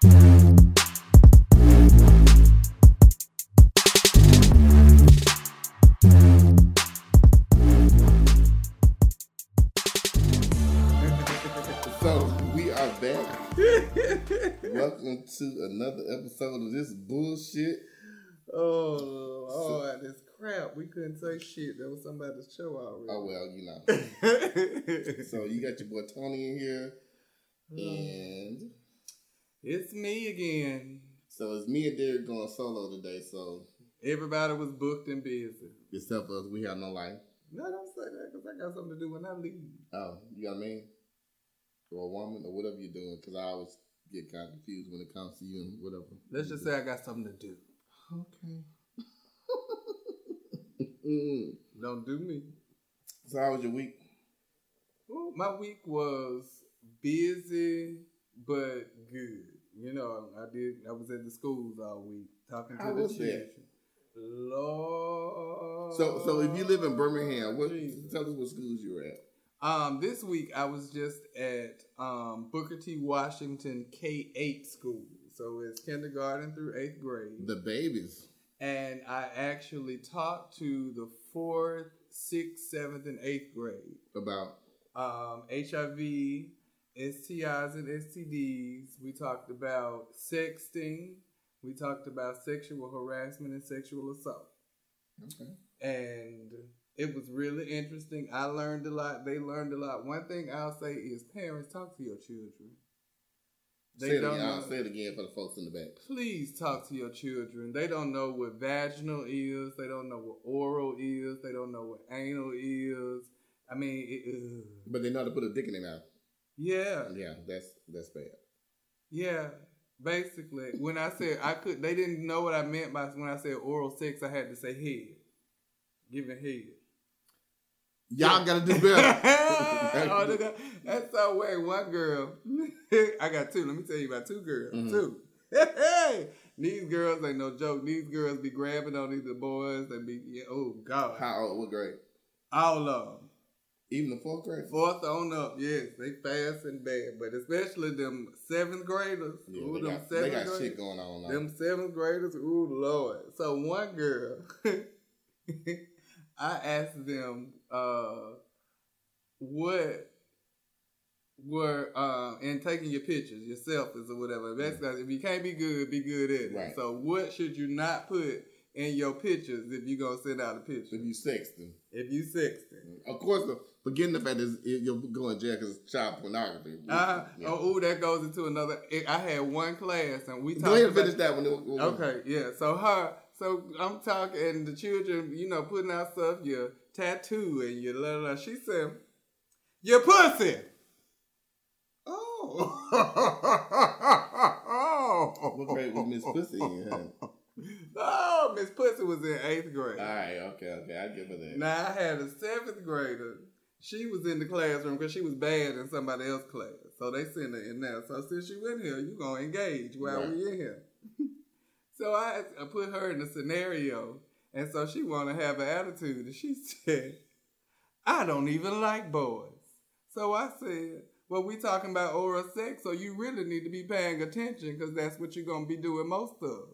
Welcome to another episode of this bullshit. Oh, oh, this crap. We couldn't say shit. That was somebody's show already. Oh well, you know. So you got your boy Tony in here, and it's me again. so it's me and Derek going solo today. So Everybody was booked and busy. except for us, we have no life. No, don't say that because I got something to do when I leave. Oh, you got me, or a woman, or whatever you're doing, because I always get kind of confused when it comes to you and whatever. Let's just say I got something to do. okay. Don't do me. so how was your week? Well, my week was busy but good. You know, I did. I was at the schools all week talking to How the was children. Lord. So, so if you live in Birmingham, what? Jesus. Tell us what schools you were at. Um, this week I was just at um, Booker T. Washington K eight school, so it's kindergarten through eighth grade, The babies. and I actually talked to the fourth, sixth, seventh, and eighth grade. About Um, HIV, STIs and STDs. We talked about sexting. We talked about sexual harassment and sexual assault okay. and it was really interesting. I learned a lot. They learned a lot. One thing I'll say is parents talk to your children. They say, it don't again. I'll know. say it again for the folks in the back. Please talk to your children. They don't know what vaginal is. They don't know what oral is. They don't know what anal is. I mean, it. But they know to put a dick in their mouth. Yeah, Yeah, that's that's bad. yeah. Basically, when I said I could, they didn't know what I meant by when I said oral sex. I had to say head, giving head. Y'all gotta do better. oh, got- that's so weird. One girl, I got two. Let me tell you about two girls. Mhm. Two. Hey, these girls ain't no joke. These girls be grabbing on these boys. They be, yeah, oh God, How old? What grade? all of them. Even the fourth grade. Fourth on up, yes, they fast and bad, but especially them seventh graders. Yeah, ooh, they them got, they got graders. shit going on. Now. Them seventh graders, ooh Lord. So one girl, I asked them uh, what were uh, in taking your pictures, your selfies or whatever. Basically, if you can't be good, be good at it. Right. So what should you not put in your pictures if you gonna send out a picture? if you sexting, If you sexting. of course, the, forgetting the fact that it's- you'll go in jail because it's child pornography. Uh, Yeah. Oh, ooh, that goes into another. I had one class and we talked Go ahead and finish that one. Okay, yeah. So her, so I'm talking, and the children, you know, putting out stuff, your tattoo and your la la. la. She said, "Your pussy." Oh. What grade was Miss Pussy in? Huh? Oh, Miss Pussy was in eighth grade. All right, okay, okay, I give her that. Now I had a seventh grader. She was in the classroom because she was bad in somebody else's class. So they sent her in there. So since you in here, you gonna engage while Right. we in here. so I, I put her in the scenario, and so she want to have an attitude, and she said, "I don't even like boys." So I said, "Well, we talking about oral sex, so you really need to be paying attention because that's what you're gonna be doing most of."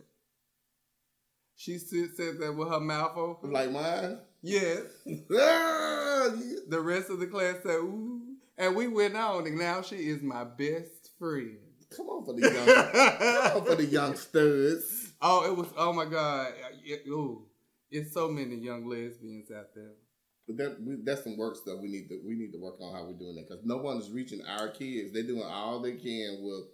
She said said that with her mouth open. Like mine? Yes. Ah, yeah. The rest of the class said, ooh. And we went on, and now she is my best friend. Come on for the young, come on for the youngsters. oh, it was, oh my God. It, ooh. It's so many young lesbians out there. But that we, that's some work stuff we need to we need to work on how we're doing that because no one is reaching our kids. They're doing all they can with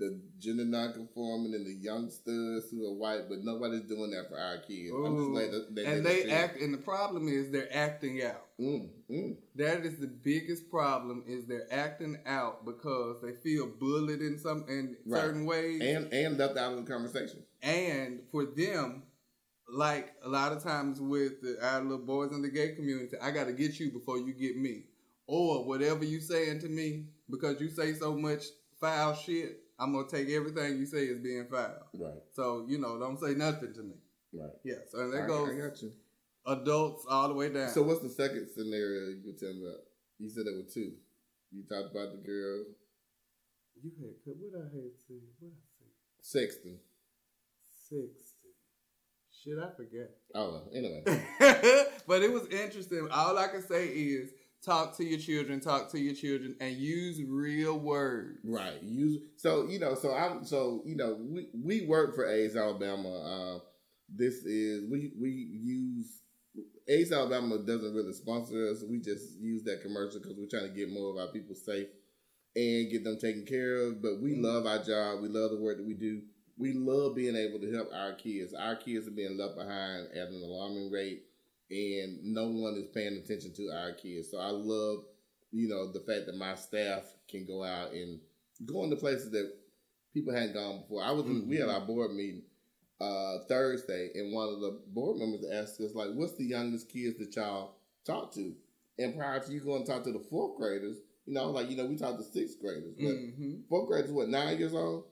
the gender nonconforming and the youngsters who are white, but nobody's doing that for our kids. I'm just Ooh. like that, that and they act, and the problem is they're acting out. Mm, mm. That is the biggest problem is they're acting out because they feel bullied in some in Right. certain ways. and and left out of the conversation. And for them, like a lot of times with the, our little boys in the gay community, I got to get you before you get me. Or whatever you saying to me, because you say so much foul shit, I'm going to take everything you say as being foul. Right, So, you know, don't say nothing to me. right. Yeah, so and that I, goes I got you. adults all the way down. So what's the second scenario you were telling me about? You said there were two. You talked about the girl. you had, what I had said, what I said. Sexton. Sixty. Shit, I forget. Oh, anyway. but it was interesting. All I can say is talk to your children, talk to your children, and use real words. Right. Use so you know so I'm so you know we we work for AIDS Alabama. Uh, this is we we use AIDS Alabama doesn't really sponsor us. We just use that commercial because we're trying to get more of our people safe and get them taken care of. But we love our job. We love the work that we do. We love being able to help our kids. Our kids are being left behind at an alarming rate, and no one is paying attention to our kids. So I love, you know, the fact that my staff can go out and go into places that people hadn't gone before. I was in, we had our board meeting uh, Thursday, and one of the board members asked us like, "What's the youngest kids that y'all talk to?" And prior to you going to talk to the fourth graders, you know, like you know, we talked to sixth graders, but hmm fourth graders what nine years old?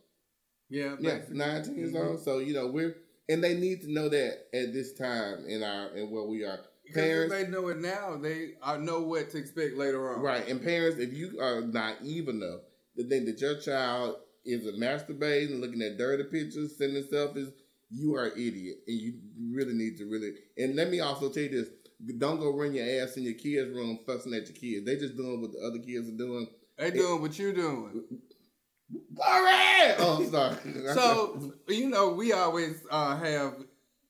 Yeah, Yeah, nine, ten years Mhm. old. So you know, we're and they need to know that at this time in our in where we are. Because Parents, if they know it now, they know what to expect later on. right? And parents, if you are naive enough to think that your child is a masturbating, looking at dirty pictures, sending selfies, you are an idiot, and you really need to really. And let me also tell you this: don't go run your ass in your kids' room fussing at your kids. They just doing what the other kids are doing. They doing what you doing. All right. Oh, sorry. So you know, we always uh, have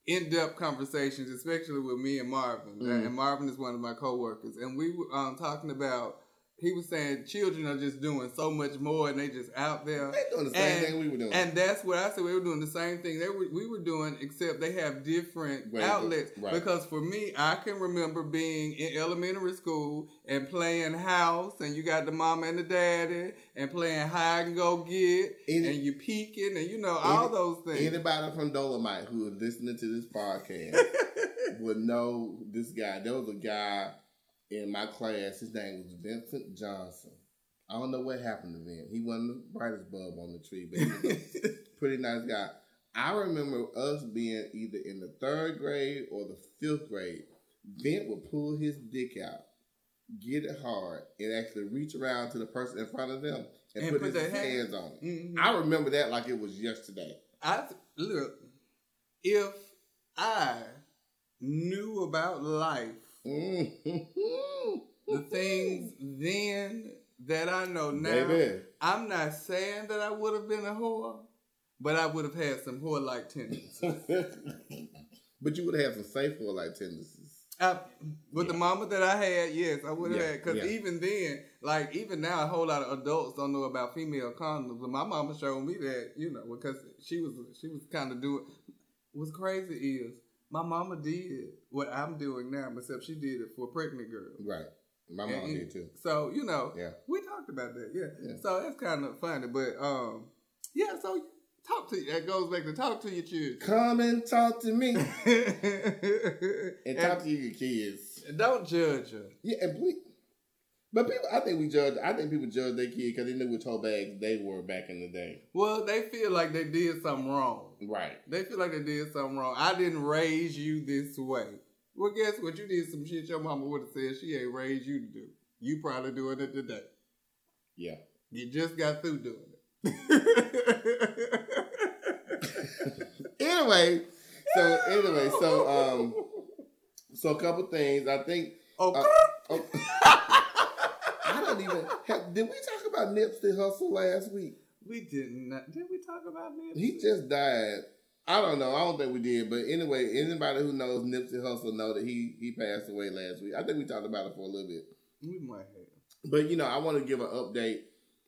in-depth conversations, especially with me and Marvin. Mhm. And Marvin is one of my coworkers, and we were um, talking about. He was saying children are just doing so much more, and they just out there. they doing the same And- thing we were doing. And that's what I said. We were doing the same thing they were, we were doing, except they have different outlets. right. Because for me, I can remember being in elementary school and playing house, and you got the mama and the daddy, and playing hide and go get, Any- and you peeking, and you know all those things. Anybody from Dolomite who is listening to this podcast would know this guy. There was a guy in my class. His name was Vincent Johnson. I don't know what happened to Vin. He wasn't the brightest bulb on the tree, but he was a pretty nice guy. I remember us being either in the third grade or the fifth grade. Vent would pull his dick out, get it hard, and actually reach around to the person in front of them and, And put, put his hand- hands on it. Mhm. I remember that like it was yesterday. I look if I knew about life, Mm-hmm. Mm-hmm. the things then that I know now. Baby. I'm not saying that I would have been a whore, but I would have had some whore like tendencies. but you would have had some safe for like tendencies. I, with the mama that I had, yes, I would have Yeah, had. Because yeah. even then, like even now, a whole lot of adults don't know about female condoms. But my mama showed me that, you know, because she was she was kind of doing. What's crazy is my mama did what I'm doing now, except she did it for pregnant girls. Right. My mom and did too. So you know, Yeah. we talked about that, yeah. Yeah. So that's kind of funny, but um, yeah. So talk to that goes back to talk to your children Come and talk to me. and, And talk to your kids. and don't judge her. Yeah, and please. But people, I think we judge. I think people judge their kid because they knew which hoe bags they were back in the day. Well, they feel like they did something wrong. Right. They feel like they did something wrong. I didn't raise you this way. Well, guess what? You did some shit your mama would have said she ain't raised you to do. You probably doing it today. Yeah. You just got through doing it. Anyway, so anyway, so um, so a couple things. I think. oh, Uh, oh, Don't even. Have, did we talk about Nipsey Hussle last week? we didn't. Did we talk about this? He just died. I don't know. I don't think we did. But anyway, anybody who knows Nipsey Hussle know that he he passed away last week. I think we talked about it for a little bit. We might have. But you know, I want to give an update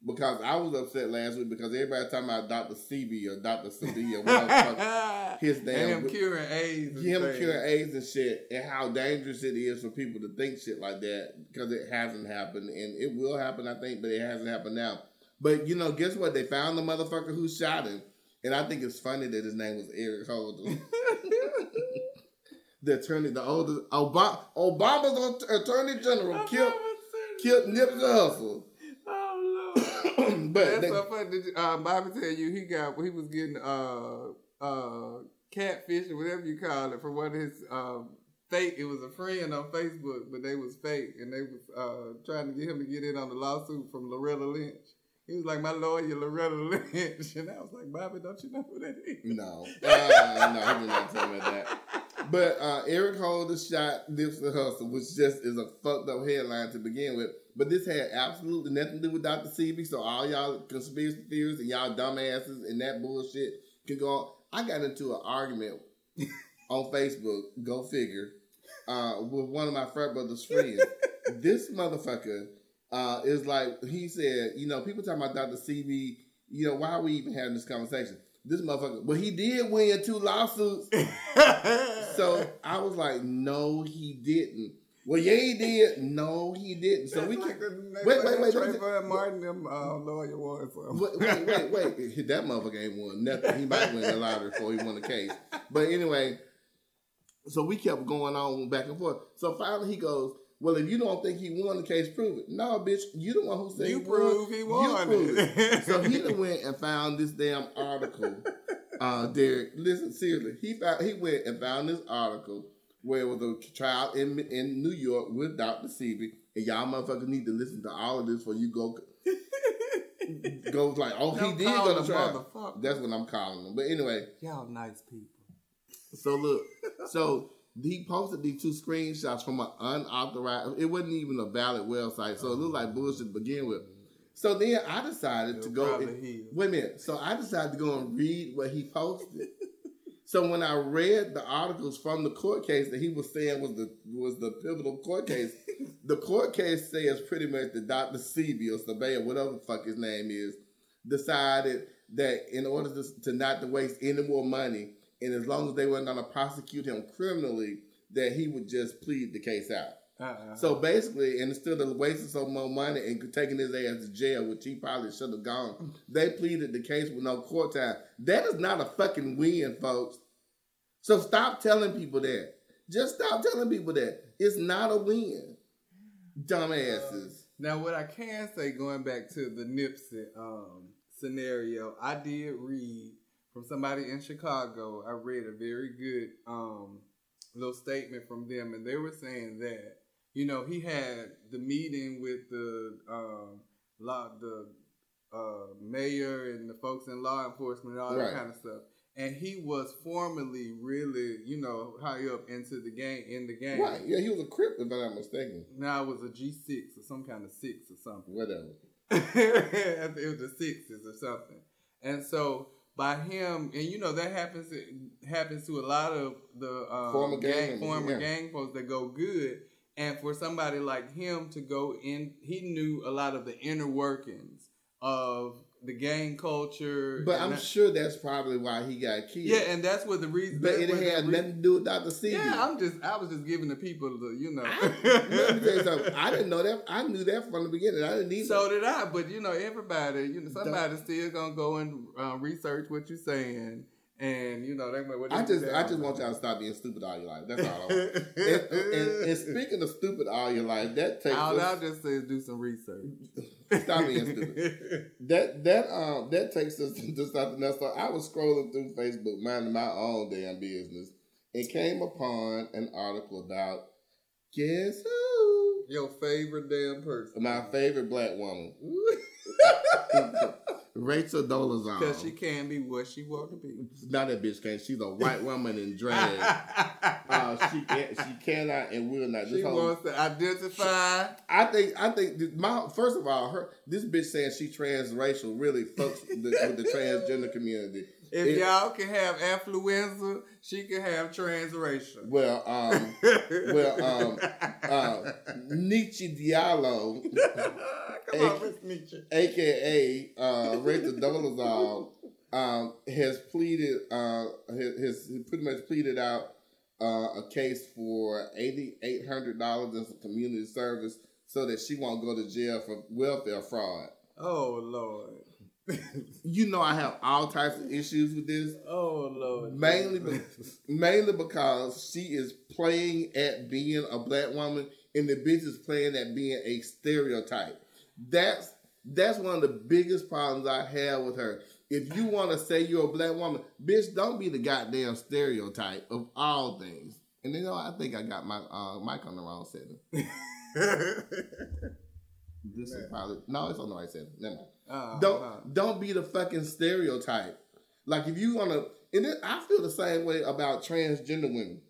because I was upset last week because everybody talking about Dr. CB or Dr. Sabi or whatever his and damn him curing AIDS. and him things. curing AIDS and shit, and how dangerous it is for people to think shit like that because it hasn't happened and it will happen, I think, but it hasn't happened now. But you know, guess what? They found the motherfucker who shot him, and I think it's funny that his name was Eric Holder. the attorney, the oldest Obama, Obama's attorney general killed killed Nipsey Hussle. But That's they- so funny. Did you- Um, Bobby tell you he got he was getting uh uh catfish or whatever you call it from one of his um fake. It was a friend on Facebook, but they was fake, and they was uh trying to get him to get in on the lawsuit from Loretta Lynch. He was like my lawyer, Loretta Lynch, and I was like, Bobby, don't you know who that is? No, uh, no, he did not tell me that. But uh, Eric Holder shot Nipsey Hussle, which just is a fucked up headline to begin with. But this had absolutely nothing to do with Dr. Sebi. So all y'all conspiracy theorists and y'all dumbasses and that bullshit can go on. I got into an argument on Facebook, go figure, uh, with one of my frat brothers' friends. this motherfucker uh, is like, he said, you know, people talking about Dr. Sebi, you know, why are we even having this conversation? This motherfucker, but he did win two lawsuits. so I was like, no, he didn't. Well, yeah, he did. No, he didn't. So we like can the, wait, wait, wait. Trayvon Martin, them uh, lawyer won for him. wait, wait, wait, wait. That motherfucker ain't won nothing. He might win the lottery before he won the case. But anyway, so we kept going on back and forth. So finally he goes, Well, if you don't think he won the case, prove it. No, bitch, you the one who said You he prove won. he won You prove it. it. so he went and found this damn article. Uh Derek, listen seriously. He found he went and found this article where it was a trial in in New York with Dr. Sebi. And y'all motherfuckers need to listen to all of this before you go go like, oh, Don't he did go to trial. motherfucker. That's what I'm calling him. But anyway, Y'all nice people. so look, so he posted these two screenshots from an unauthorized. It wasn't even a valid website, so it looked like bullshit to begin with. So then I decided to It'll go. probably heal. Wait a minute. So I decided to go and read what he posted. so when I read the articles from the court case that he was saying was the was the pivotal court case, the court case says pretty much that Dr. Sebi or Sabaya, whatever the fuck his name is, decided that in order to, to not to waste any more money, and as long as they weren't going to prosecute him criminally, that he would just plead the case out. Uh-uh. So basically, instead of wasting some more money and taking his ass to jail, which he probably should have gone, they pleaded the case with no court time. That is not a fucking win, folks. So stop telling people that. Just stop telling people that. It's not a win. Dumbasses. Now, what I can say, going back to the Nipsey um, scenario, I did read from somebody in Chicago. I read a very good um, little statement from them, and they were saying that you know he had the meeting with the um, law, the uh, mayor and the folks in law enforcement and all Right. that kind of stuff. And he was formerly really, you know, high up into the game in the game. Right. Yeah, he was a crip, if I'm not mistaken. Now it was a G six or some kind of six or something. Whatever. it was the sixes or something. And so by him, and you know that happens happens to a lot of the um, Former gang former yeah. gang folks that go good. And for somebody like him to go in, he knew a lot of the inner workings of the gang culture. But I'm that- sure that's probably why he got killed. yeah, and that's what the reason. but it had nothing to do with Dr. Sebi. Yeah, I'm just, I was just giving the people the, you know. I, let me tell you something. I didn't know that. I knew that from the beginning. I didn't need So did I, but you know, everybody, you know, somebody's still gonna go and uh, research what you're saying, and you know, they what I just, I just want y'all to stop being stupid all your life. That's all. I want. and, and, and speaking of stupid all your life, that takes All us, I'll just say do some research. Stop being stupid. that that um that takes us to something else. So I was scrolling through Facebook, minding my own damn business, and came upon an article about guess who Your favorite damn person. my favorite black woman, Rachel Dolezal. Because she can be what she want to be. Not that bitch can. She's a white woman in drag. uh, she can't, she cannot and will not. This she whole- wants to identify. I think I think my first of all, her this bitch saying she transracial really fucks with the, with the transgender community. If It- y'all can have affluenza, she can have transracial. Well, um, well, um, uh, Nkechi Diallo, Come on, Miss Nkechi. aka uh, Rachel Dolezal, um, has pleaded, uh, has, has pretty much pleaded out uh, a case for eighty eight hundred dollars in some community service so that she won't go to jail for welfare fraud. Oh Lord. You know I have all types of issues with this. Oh Lord. Mainly, be- mainly because she is playing at being a black woman, and the bitch is playing at being a stereotype. That's that's one of the biggest problems I have with her. If you want to say you're a black woman, bitch, don't be the goddamn stereotype of all things. And you know, I think I got my uh, mic on the wrong setting. This is probably no, it's on the right. Never mind. Uh, don't uh, don't be the fucking stereotype. Like if you wanna, and it, I feel the same way about transgender women.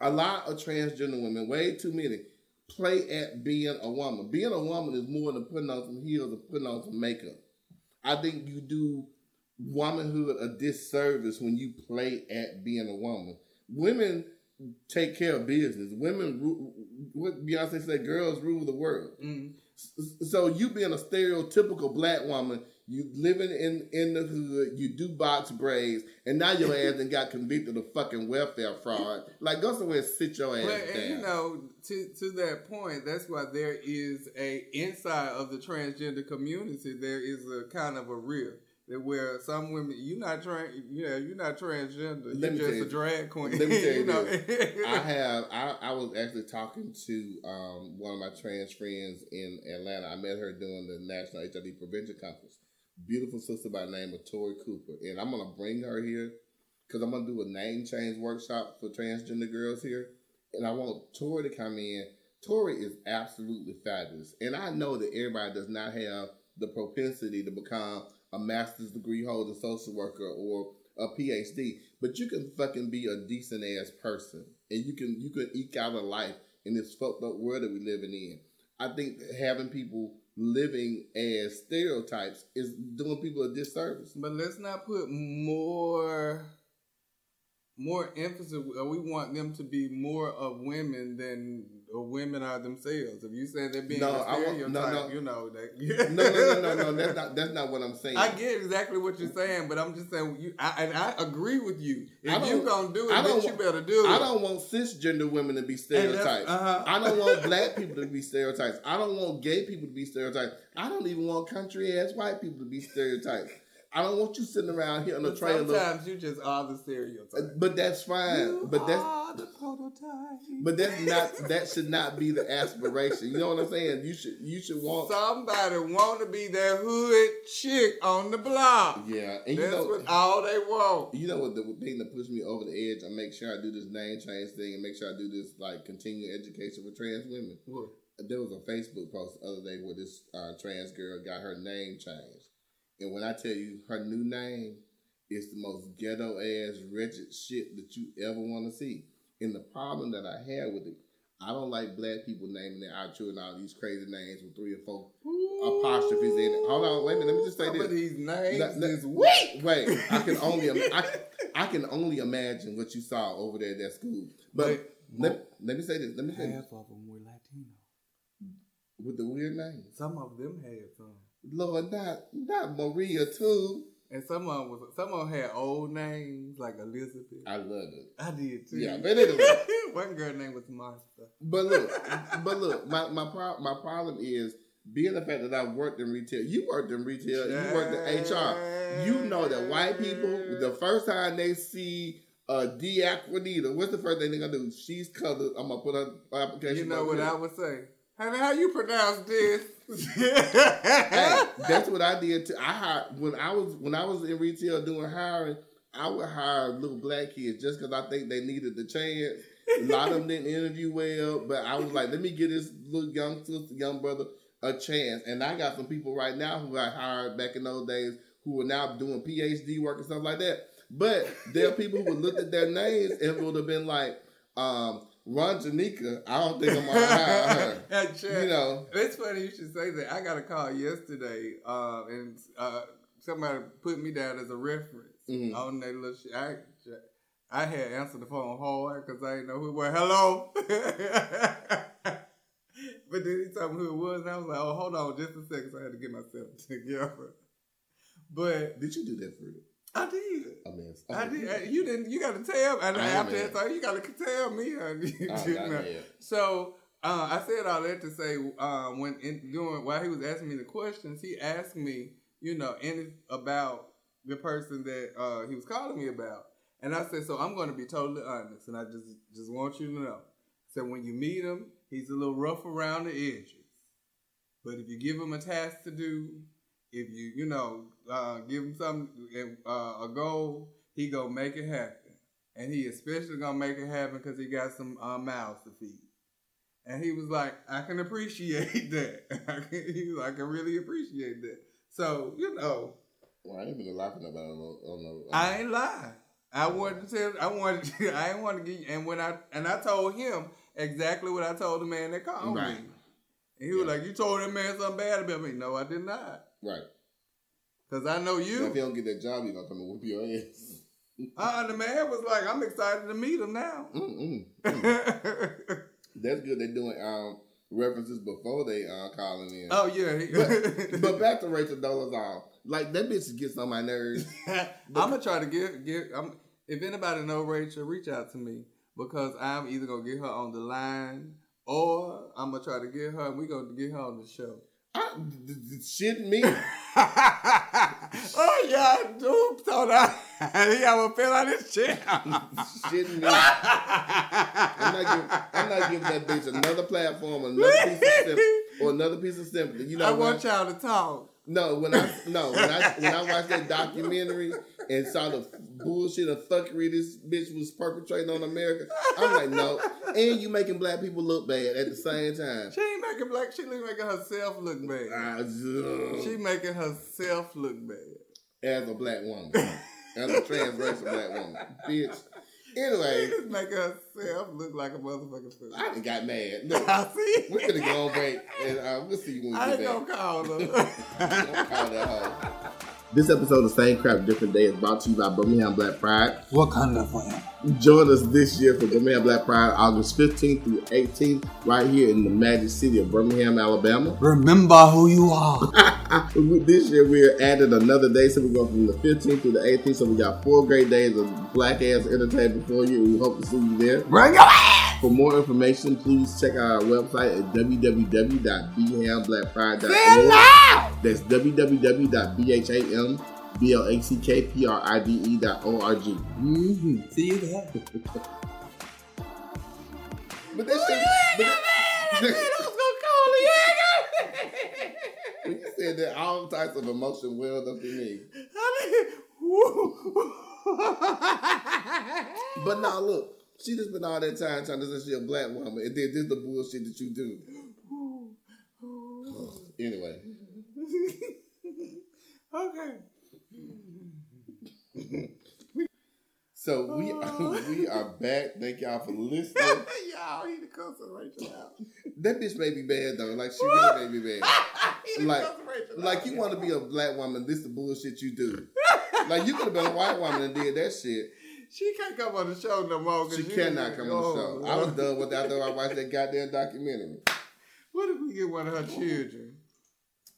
A lot of transgender women, way too many, play at being a woman. Being a woman is more than putting on some heels or putting on some makeup. I think you do womanhood a disservice when you play at being a woman. Women take care of business. Women, what Beyonce said, girls rule the world. mm, So you being a stereotypical black woman, you living in in the hood, you do box braids, and now your ass and got convicted of fucking welfare fraud. Like go somewhere and sit your ass Well, down. and you know, to to that point, that's why there is a inside of the transgender community. There is a kind of a rift that where some women, you're not trans, you know, you're not transgender. Let You're just you- a drag queen. let me tell you know, I have. I, I was actually talking to um, one of my trans friends in Atlanta. I met her during the National HIV Prevention Conference. Beautiful sister by the name of Tori Cooper, and I'm gonna bring her here because I'm gonna do a name change workshop for transgender girls here, and I want Tori to come in. Tori is absolutely fabulous, and I know that everybody does not have the propensity to become a master's degree holder, social worker, or a PhD, but you can fucking be a decent ass person, and you can you can eke out a life in this fucked up world that we're living in. I think having people living as stereotypes is doing people a disservice. But let's not put more more emphasis. We want them to be more of women than women are themselves. If you say they're being No, a want- no, no. you know that. No, no, no, no, no. That's not that's not what I'm saying. I get exactly what you're saying, but I'm just saying you. I, and I agree with you. If you gonna do it, I then you better do it. I don't want cisgender women to be stereotypes. uh-huh. I don't want black people to be stereotypes. I don't want gay people to be stereotypes. I don't even want country ass white people to be stereotypes. I don't want you sitting around here on the But trailer. sometimes you just are the stereotype. But that's fine. You but that's are the prototype. but that's not that should not be the aspiration. You know what I'm saying? You should you should want Somebody want to be that hood chick on the block. yeah. And you That's know what all they want. you know what the thing that pushed me over the edge. I make sure I do this name change thing and make sure I do this like continuing education for trans women. there was a Facebook post the other day where this uh, trans girl got her name changed. And when I tell you her new name is the most ghetto ass wretched shit that you ever want to see. And the problem that I had with it, I don't like black people naming their our children all these crazy names with three or four apostrophes in it. Hold on, wait a minute. Let me just say Some this. of these names Let- let- is weak. Wait, I can only I, I can only imagine what you saw over there at that school. But But let, let me say this. Let me say this. half of them were Latino. With the weird names. Some of them had some, Lord, not not Maria too. and some of them was some of them had old names like Elizabeth. I love it. I did too. Yeah, but anyway. one girl name was Martha. But look, but look, my my pro- my problem is being the fact that I worked in retail. You worked in retail. You worked in HR. You know that white people, the first time they see a Diaquanita, what's the first thing they're gonna do? She's colored. I'm gonna put her application. You know what here. I would say? Honey, how you pronounce this? hey, that's what I did too. I hired when I was when I was in retail doing hiring. I would hire little black kids just because I think they needed the chance. A lot of them didn't interview well, but I was like, let me give this little young sister, young brother a chance. And I got some people right now who I hired back in those days who are now doing PhD work and stuff like that. But there are people who would look at their names and would have been like, um, Ron Janika, I don't think I'm gonna hire her. You know, It's funny you should say that. I got a call yesterday, uh, and uh, somebody put me down as a reference Mhm. on that little shit. I, I had answered the phone hard because I didn't know who it was. Hello. but then he told me who it was, and I was like, oh, hold on just a second. So I had to get myself together. But did you do that for real? I did. I mean, I did. Uh, You didn't. You got to tell. And I after that, so you got to tell me. honey. You know. So uh, I said all that to say, uh, when in, doing while he was asking me the questions, he asked me, you know, any about the person that uh, he was calling me about, and I said, so I'm going to be totally honest, and I just just want you to know. So when you meet him, he's a little rough around the edges, but if you give him a task to do, if you you know uh, give him some uh, a goal, he gonna make it happen, and he especially gonna make it happen because he got some uh, mouths to feed. And he was like, I can appreciate that. I can, he was like, I can really appreciate that. So, you know. Well, I ain't been laughing about it on, I ain't lie. I wanted to tell I wanted to, I ain't want to get and when I and I told him exactly what I told the man that called Right. me. And he was like, You told that man something bad about me. No, I did not. Right. Cause I know Now, if you. you don't get that job, you gonna come and whoop your ass. Uh, the man was like, I'm excited to meet him now. Mm-mm. oh That's good. They're doing um references before they uh calling in. Oh yeah. But, but back to Rachel Dolezal. Like that bitch gets on my nerves. I'm gonna try to get get. I'm, if anybody know Rachel, reach out to me because I'm either gonna get her on the line or I'm gonna try to get her. and We gonna get her on the show. I, d- d- shit me. Oh yeah, dude thought I he have a feel on his chair. shit me. I'm not, giving, I'm not giving that bitch another platform, another piece of sympathy, or another piece of sympathy. You know I want y'all to talk. No, when I no when I when I watched that documentary and saw the bullshit and fuckery this bitch was perpetrating on America, I'm like, no. And you making black people look bad at the same time. She ain't making black. She making herself look bad. She making herself look bad. as a black woman, as a transracial black woman, bitch. Anyway, just make herself look like a motherfucking fool. I done got mad. Look, I see. we're gonna go on break and uh, we'll see you when we I get ain't gonna call her. Don't call that hoe. This episode of Same Crap Different Day is brought to you by Birmingham Black Pride. Wakanda forever. Join us this year for Birmingham Black Pride, August 15th through 18th, right here in the magic city of Birmingham, Alabama. Remember who you are. this year we're adding another day, so we go from the 15th through the 18th. So we got four great days of black ass entertainment for you. We hope to see you there. Bring your ass. For more information, please check out our website at www.bhamblackpride.org. That's www.bhamblackpride.org. Mm-hmm. See you there. But that shit, but when you said that, all types of emotion welled up in me. But now look, she just been all that time trying to say she a black woman, and then this the bullshit that you do. Anyway, okay. so we we are back. Thank y'all for listening. Y'all, he the cussing Rachel out. That bitch made me bad though. Like she really made me bad. Like- Like you want to be a black woman, this the bullshit you do. Like you could have been a white woman and did that shit. She can't come on the show no more. She you cannot come on the show. I was done with that after I watched that goddamn documentary. What if we get one of her children?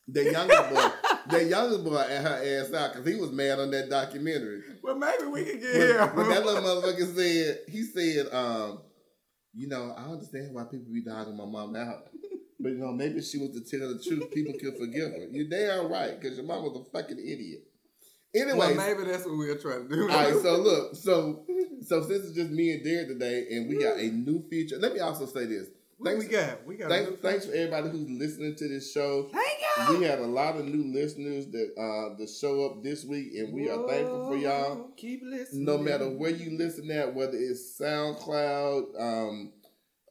The younger boy, the youngest boy, at her ass out because he was mad on that documentary. Well, maybe we can get When, him. when that little motherfucker said, he said, um, you know, I understand why people be dogging my mom out. But you know, maybe she was to tell the truth, people could forgive her. You're damn right, because your mom was a fucking idiot. Well, Anyway, maybe that's what we are trying to do. all right. So look, so so since it's just me and Derek today, and we got a new feature. Let me also say this. what we got? We got. a Thanks, new thanks for everybody who's listening to this show. Thank y'all. We had a lot of new listeners that uh that show up this week, and we are thankful for y'all. Keep listening. No matter where you listen at, whether it's SoundCloud, um,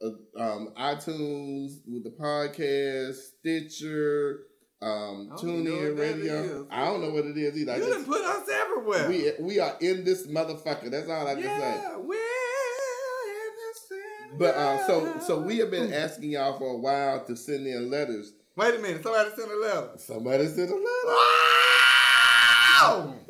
uh, um, iTunes with the podcast, Stitcher, um, I know TuneIn Radio. I don't know what it is either. I You just- done put us everywhere. we we are in this motherfucker. That's all I can say. yeah, we're in this But uh, so so we have been asking y'all for a while to send in letters. Wait a minute. Somebody sent a letter. Somebody sent a letter. Wow!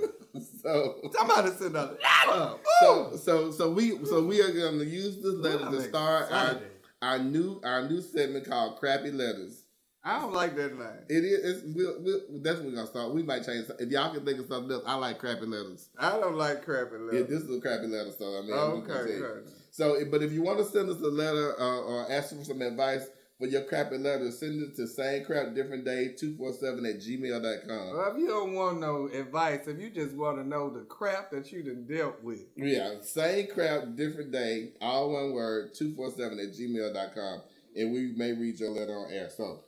So Somebody sent a letter. so so so we so we are going to use this letter to start our, our new our new segment called Crappy Letters. I don't like that name. It is it's, we'll, we'll, that's what we're gonna start. We might change if y'all can think of something else. I like crappy letters. I don't like crappy letters. Yeah, this is a crappy letter, so I mean, oh, okay. So, but if you want to send us a letter uh, or ask for some advice for your crappy letter, send it to same crap different day two four seven at gmail.com. Well, if you don't want no advice, if you just want to know the crap that you done dealt with, Yeah, same crap different day, all one word, two four seven at gmail.com, and we may read your letter on air. So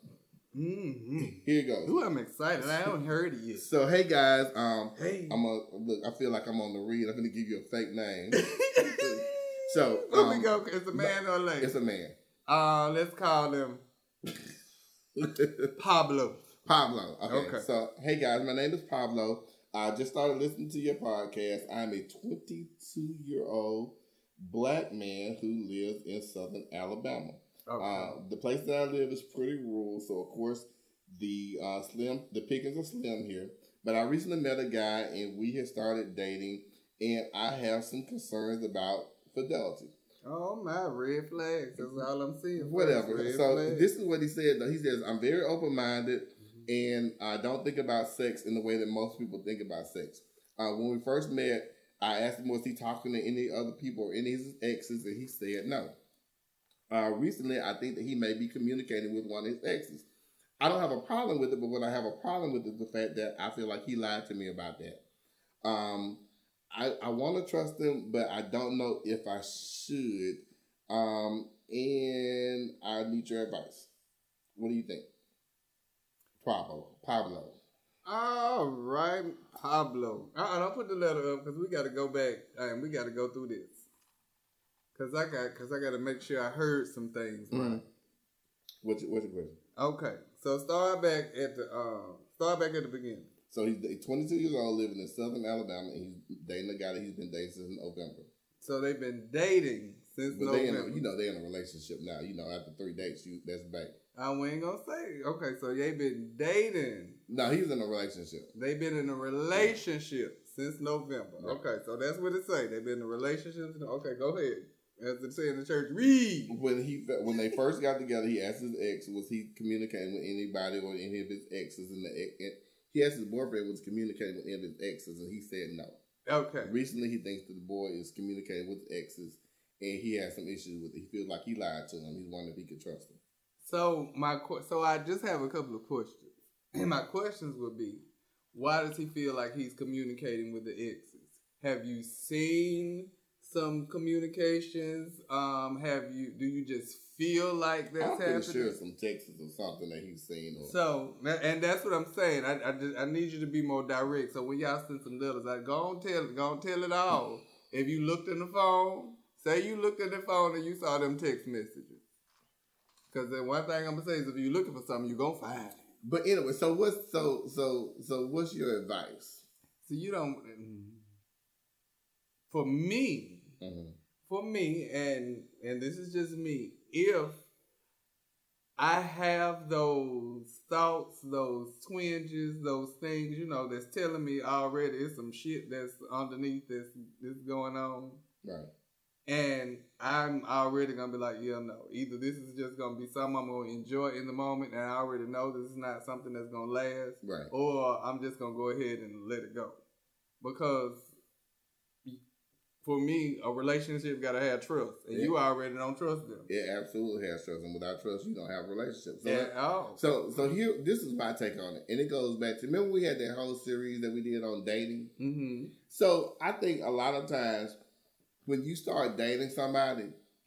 mm-hmm. here it goes. Ooh, I'm excited. I haven't heard it yet. So hey guys, um, Hey. I'm gonna look. I feel like I'm on the read. I'm gonna give you a fake name. So Where we um, go? It's a man or a lady? It's a man. Uh, let's call him Pablo. Pablo. Okay. Okay. So, hey guys, my name is Pablo. I just started listening to your podcast. I'm a 22 year old black man who lives in southern Alabama. Okay. Uh, the place that I live is pretty rural, so of course the uh, slim the pickings are slim here. But I recently met a guy and we had started dating, and I have some concerns about fidelity. oh my red flags. That's all I'm seeing. Whatever. So flags. this is what he said. Though he says I'm very open minded, and I don't think about sex in the way that most people think about sex. Uh, when we first met, I asked him was he talking to any other people or any of his exes, and he said no. Uh, recently, I think that he may be communicating with one of his exes. I don't have a problem with it, but what I have a problem with is the fact that I feel like he lied to me about that. Um, I, I want to trust him, but I don't know if I should. Um, and I need your advice. What do you think? Pablo. Pablo. All right, Pablo. Uh-uh, don't put the letter up because we got to go back and we got to go through this. Cause I got, cause I got to make sure I heard some things. right. Mm. What's your, what's your question? Okay, so start back at the, uh, start back at the beginning. So he's he's 22 years old, living in Southern Alabama, and he's dating a guy that he's been dating since November. So they've been dating since But they, November. a, you know, they're in a relationship now. You know, after three dates, you that's back. I ain't gonna say. Okay, so they've been dating. No, he's in a relationship. They've been in a relationship since November. Right. Okay, so that's what it say. They've been in a relationship. Okay, go ahead. As it say in the church, read. When he when they first got together, he asked his ex, was he communicating with anybody or any of his exes? And the and he asked his boyfriend was communicating with any of his exes, and he said no. Okay. Recently, he thinks that the boy is communicating with exes, and he has some issues with it. He feels like he lied to him. He's wondering if he could trust him. So my so I just have a couple of questions, and my questions would be, why does he feel like he's communicating with the exes? Have you seen some communications? Um, have you? Do you just feel like that's I'm happening? sure some texts or something that he's seen. Or, So, and that's what I'm saying. I, I, just, I need you to be more direct. So when y'all send some letters, I go on tell go on tell it all. If you looked in the phone, say you looked in the phone and you saw them text messages. Because the one thing I'm gonna say is if you're looking for something, you're gonna find it. but anyway, so what's so so so what's your advice? So you don't. mm, For me, Mhm. for me, and and this is just me. If I have those thoughts, those twinges, those things, you know, that's telling me already it's some shit that's underneath this this going on, Right. and I'm already gonna be like, yeah, no. Either this is just gonna be something I'm gonna enjoy in the moment, and I already know this is not something that's gonna last, Right. or I'm just gonna go ahead and let it go, because for me, a relationship gotta have trust, and you already don't trust them. It absolutely has trust, and without trust, you don't have a relationship. So, Yeah, oh. so, so here, this is my take on it, and it goes back to remember we had that whole series that we did on dating. hmm So I think a lot of times when you start dating somebody,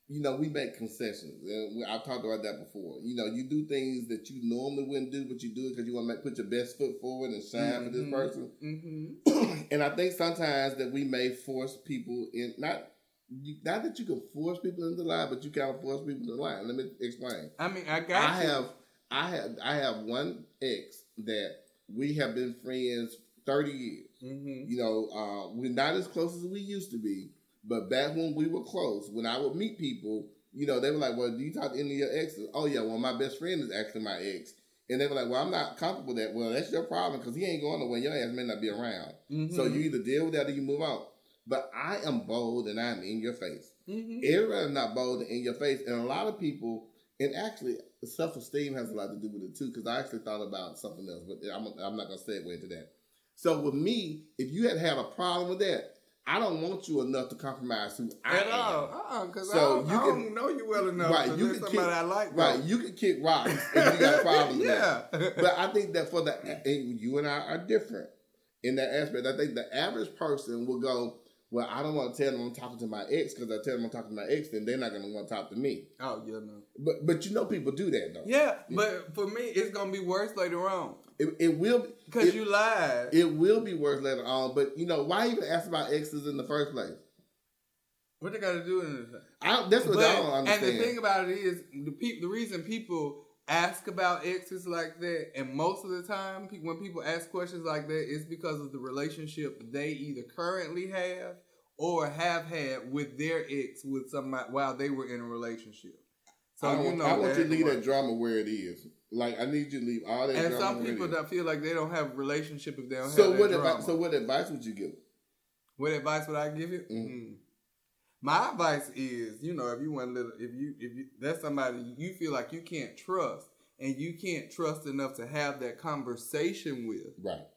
you know, we make concessions, and I've talked about that before. You know, you do things that you normally wouldn't do, but you do it because you want to make, put your best foot forward and shine for this Mhm. person. hmm and I think sometimes that we may force people in not. You, not that you can force people into line, but you can't force people into line. Let me explain. I mean, I got I you. have, I have, I have one ex that we have been friends thirty years. hmm You know, uh, we're not as close as we used to be, but back when we were close, when I would meet people, you know, they were like, "Well, do you talk to any of your exes?" Oh yeah, well, my best friend is actually my ex, and they were like, "Well, I'm not comfortable with that." Well, that's your problem because he ain't going nowhere. Your ass may not be around, hmm so you either deal with that or you move on. But I am bold and I'm in your face. hmm Everybody's not bold and in your face, and a lot of people, and actually, self esteem has a lot to do with it too. Because I actually thought about something else, but I'm, I'm not gonna segue into that. So with me, if you had had a problem with that, I don't want you enough to compromise who I At am. all. Uh-uh, because So I, don't, you I don't know you well enough Right, you can somebody kick- I like. Right, you can kick rocks if you got problems. problem with yeah. But I think that for the and you and I are different in that aspect. I think the average person will go, "Well, I don't want to tell them I'm talking to my ex because I tell them I'm talking to my ex, then they're not going to want to talk to me." oh, yeah, no. But but you know people do that though. Yeah, but for me, it's gonna be worse later on It, it will because you lied. it will be worse later on. But you know why even ask about exes in the first place? What they got to do in this? I, that's what But- I don't understand. And the thing about it is, the pe- the reason people ask about exes like that, and most of the time, when people ask questions like that, it's because of the relationship they either currently have or have had with their ex with somebody while they were in a relationship. So I you want, know, I want you to leave that drama where it is. Like I need you to leave all that. And drama some where it people that feel like they don't have a relationship if they don't So have that what drama. So what advice would you give? What advice would I give you? Mhm. Mm. My advice is, you know, if you want little, if you, if you, that's somebody you feel like you can't trust, and you can't trust enough to have that conversation with, Right.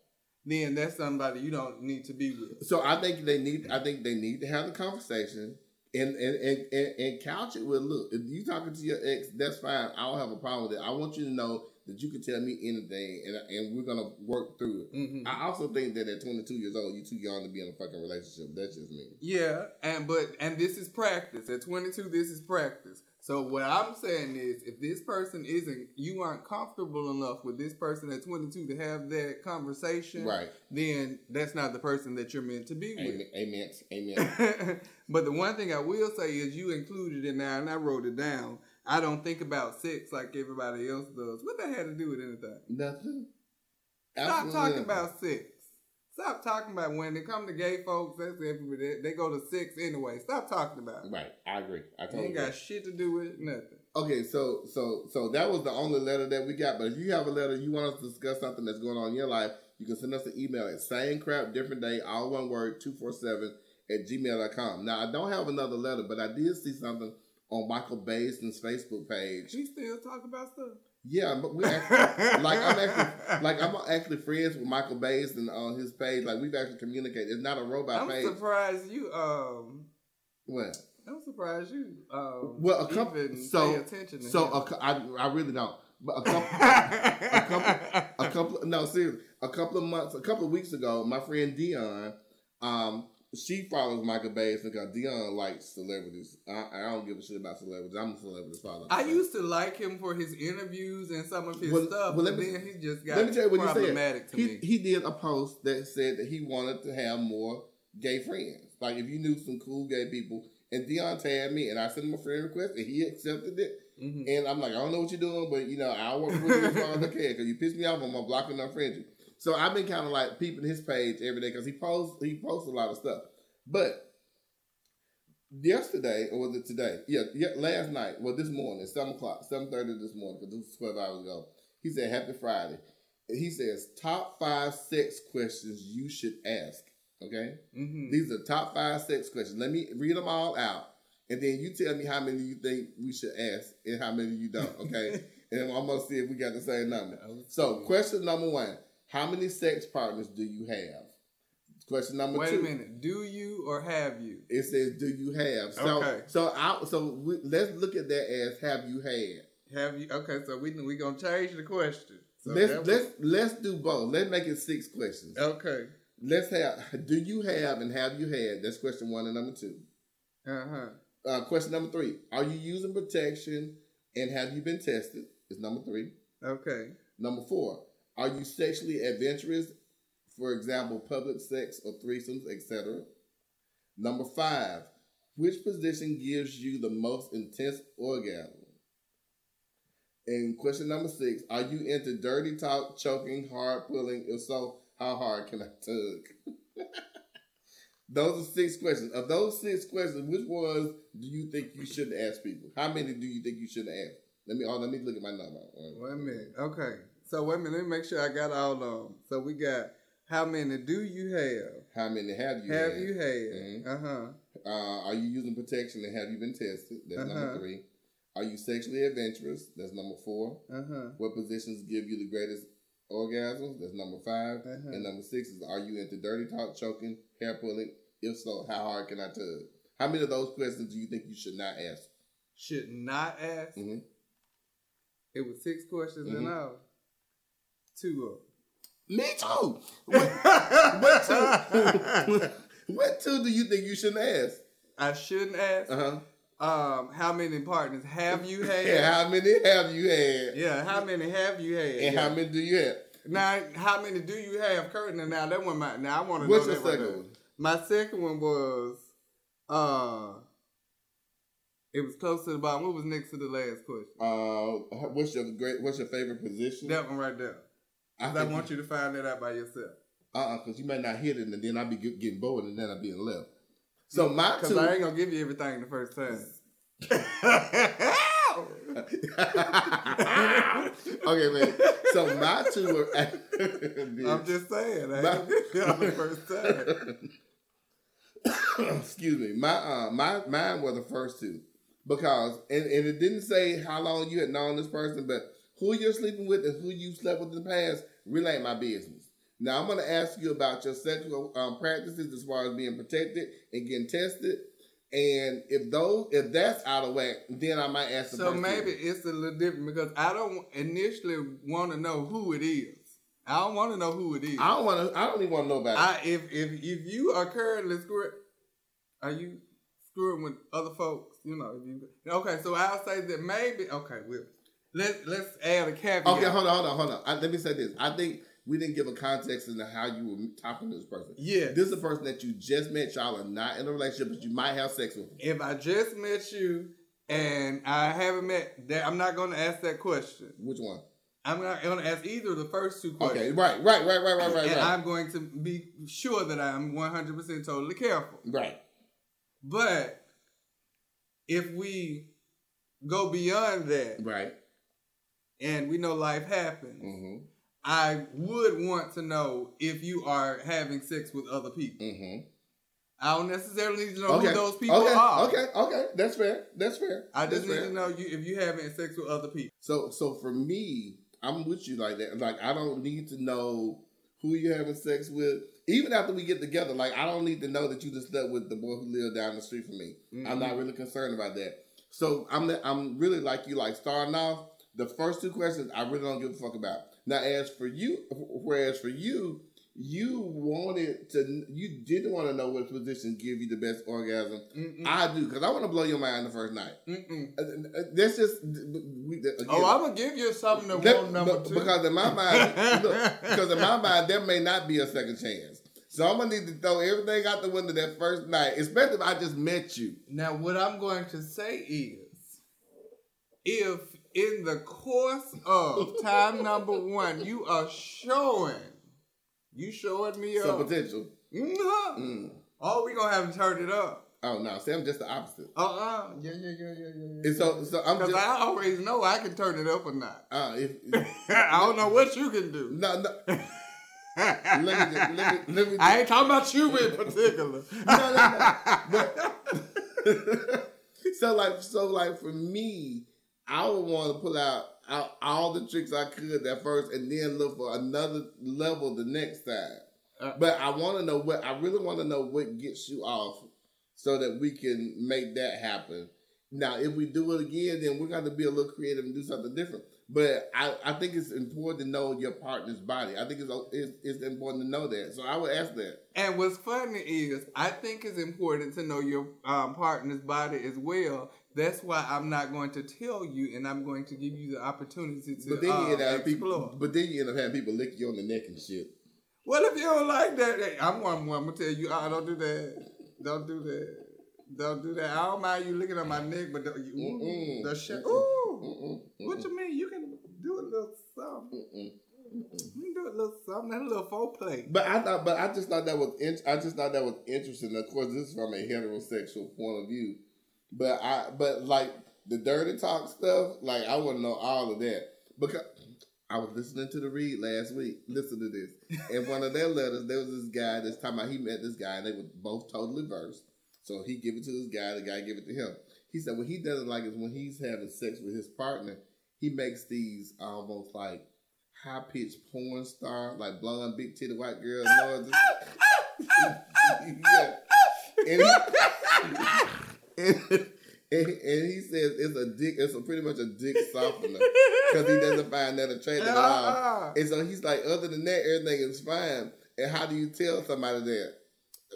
then that's somebody you don't need to be with. So I think they need. I think they need to have the conversation and and and and, and couch it with look. If you talking to your ex, that's fine. I don't have a problem with it. I want you to know that you can tell me anything, and and we're gonna work through it. hmm I also think that at 22 years old, you're too young to be in a fucking relationship. That's just me. Yeah, and but and this is practice. At 22, this is practice. So what I'm saying is, if this person isn't, you aren't comfortable enough with this person at 22 to have that conversation, Right. then that's not the person that you're meant to be with. Amen. Amen. Amen. but the one thing I will say is you included in there, and I wrote it down. I don't think about sex like everybody else does. What that had to do with anything? Nothing. Stop Absolutely talking nothing. about sex. Stop talking about when they come to gay folks. That's everywhere. They, go to sex anyway. Stop talking about it. Right. I agree. I told You totally ain't agree. got shit to do with it, nothing. Okay, so so so that was the only letter that we got. But if you have a letter, you want us to discuss something that's going on in your life, you can send us an email at same crap different day, all one word, two four seven at gmail.com. Now I don't have another letter, but I did see something on Michael Baisden's Facebook page. She still talk about stuff. Yeah, but we actually like I'm actually like I'm actually friends with Michael Baisden on his page. Like we've actually communicated. It's not a robot I'm page. surprised you. Um, What? I'm surprised you. Um, Well, a couple- so- pay attention. To So a, I I really don't. But a couple a couple a couple no seriously a couple of months a couple of weeks ago my friend dion um she follows michael Bayes because dion likes celebrities I, I don't give a shit about celebrities i'm a celebrity follower I used to like him for his interviews and some of his Well- stuff, well, but let me- then he just got let me tell you what he said. problematic to he, me. he did a post that said that he wanted to have more gay friends like if you knew some cool gay people and dion tagged me and i sent him a friend request and he accepted it Mhm. And I'm like, I don't know what you're doing, but you know, I'll work with you as far as I can because you piss me off. I'm gonna block and unfriend you. So I've been kind of like peeping his page every day because he posts he posts a lot of stuff. But yesterday, or was it today? Yeah, yeah, last night. Well, this morning, seven o'clock, seven thirty this morning, because this was twelve hours ago. He said, "Happy Friday." He says, "Top five sex questions you should ask." Okay. Mhm. These are top five sex questions. Let me read them all out, and then you tell me how many you think we should ask and how many you don't. Okay, and I'm gonna see if we got the same number. So, question number one: How many sex partners do you have? Question number Wait two. a minute. Do you or have you? It says, "Do you have?" So, Okay. so I, so we, let's look at that as "Have you had?" Have you? Okay, so we we gonna change the question. So let's was- let's let's do both. Let's make it six questions. Okay. Let's have. Do you have and have you had? That's question one and number two. Uh huh. Uh, question number three: Are you using protection and have you been tested? Is number three. Okay. Number four: Are you sexually adventurous? For example, public sex or threesomes, etc. Number five: Which position gives you the most intense orgasm? And question number six: Are you into dirty talk, choking, hard pulling? If so, how hard can I tug? Those are six questions. Of those six questions, which ones do you think you shouldn't ask people? How many do you think you shouldn't ask? Let me. Oh, let me look at my number. Wait a minute. Okay. So wait a minute. Let me make sure I got all of them. So we got how many do you have? How many have you? have had? you had? Mhm. Uh huh. Uh, are you using protection and have you been tested? That's Uh-huh. number three. Are you sexually adventurous? That's number four. Uh huh. What positions give you the greatest orgasms? That's number 5 Uh-huh. And number six is Are you into dirty talk, choking, hair pulling? If so, how hard can I tug? How many of those questions do you think you should not ask? Should not ask. hmm It was six questions in Mhm. all. Two Me too. What, what two? what two do you think you shouldn't ask? I shouldn't ask. Uh huh. Um, how many partners have you had? And how many have you had? Yeah, how many have you had? And Yeah. how many do you have? Now, how many do you have currently? Now that one, my now I want to know What's your that one second one? My second one was, uh, It was close to the bottom. What was next to the last question? Uh, what's your great? What's your favorite position? That one right there. I, I want you to find that out by yourself. Uh, uh because you might not hit it, and then I'll be get- getting bored, and then I'll be in left. So my Because two. I ain't gonna give you everything the first time. okay, man. So my two were. I'm just saying. I My- you the first time. Excuse me. My uh my mine were the first two. Because and, and it didn't say how long you had known this person, but who you're sleeping with and who you slept with in the past really ain't my business. Now I'm gonna ask you about your sexual um, practices as far as being protected and getting tested. And if those if that's out of whack, then I might ask the So maybe it's a little different because I don't initially want to know who it is. I don't want to know who it is. I don't wanna I don't even wanna know about it. I if if if you are currently screwing, are you screwing with other folks? You know, if you okay. So I'll say that maybe okay. Well, let let's add a caveat. Okay, hold on, hold on, hold on. I, let me say this. I think we didn't give a context into how you were talking to this person. Yeah. This is a person that you just met. Y'all are not in a relationship, but you might have sex with. Them. If I just met you and I haven't met that, I'm not going to ask that question. Which one? I'm not going to ask either of the first two questions. Okay, right, right, right, right, right, right, and right. I'm going to be sure that I'm 100% totally careful. right. But if we go beyond that Right. And we know life happens, Mm-hmm. I would want to know if you are having sex with other people. Mm-hmm. I don't necessarily need to know Okay. who those people okay. are. Okay. Okay. That's fair. That's fair. I just That's need fair. to know you if you having sex with other people. So, so for me, I'm with you like that. Like, I don't need to know who you're having sex with. Even after we get together, like, I don't need to know that you just slept with the boy who lived down the street from me. I'm Mm-hmm. not really concerned about that. So I'm I'm really like you, like starting off the first two questions. I really don't give a fuck about. Now, as for you, whereas for you, you wanted to, you didn't want to know what position give you the best orgasm. Mm-mm. I do because I want to blow your mind the first night. Mm-mm. Uh, uh, That's just we, again, Oh, I'm gonna give you something to that- want number two. Because in my mind, look, because in my mind, there may not be a second chance. So I'm gonna need to throw everything out the window that first night, especially if I just met you. now, what I'm going to say is, if in the course of time number one you are showing, you showing me Some up, potential. Mhm. Mm. oh, we gonna have to turn it up. Oh no, see, I'm just the opposite. Uh uh yeah yeah yeah yeah yeah. And so, so I'm Because. I always know I can turn it up or not. Uh, if, I don't know what you can do. no, no. Let me, just, let me, let me. I ain't talking about you in particular. no, no, no. But so like, so like for me, I would want to pull out, out all the tricks I could that first, and then look for another level the next time. Uh, But I want to know what I really want to know what gets you off, so that we can make that happen. Now, if we do it again, then we're going to be a little creative and do something different. But I, I think it's important to know your partner's body. I think it's, it's it's important to know that. So I would ask that. And what's funny is, I think it's important to know your um, partner's body as well. That's why I'm not going to tell you, and I'm going to give you the opportunity to But then uh, end up explore. people, but then you end up having people lick you on the neck and shit. Well, if you don't like that, I'm one. I'm gonna tell you, oh, don't do that. Don't do that. Don't do that. I don't mind you looking at my neck, but don't you, ooh, the shit. Ooh, Mm-mm, what you mean? You can do a little something. mm-mm, mm-mm. You can do a little something. That little foreplay. But I thought, but I just thought that was, in, I just thought that was interesting. Of course, this is from a heterosexual point of view. But I, but like the dirty talk stuff, like I to know all of that because I was listening to the read last week. Listen to this. In one of their letters, there was this guy that's talking about he met this guy and they were both totally versed. So he give it to this guy, the guy give it to him. He said what he doesn't like is when he's having sex with his partner, he makes these almost like high pitched porn star, like blonde, big titty white girl noises. yeah. And he, and, and, and he says it's a dick, it's a pretty much a dick softener because he doesn't find that attractive at all. Ah, And so he's like, other than that, everything is fine. And how do you tell somebody that?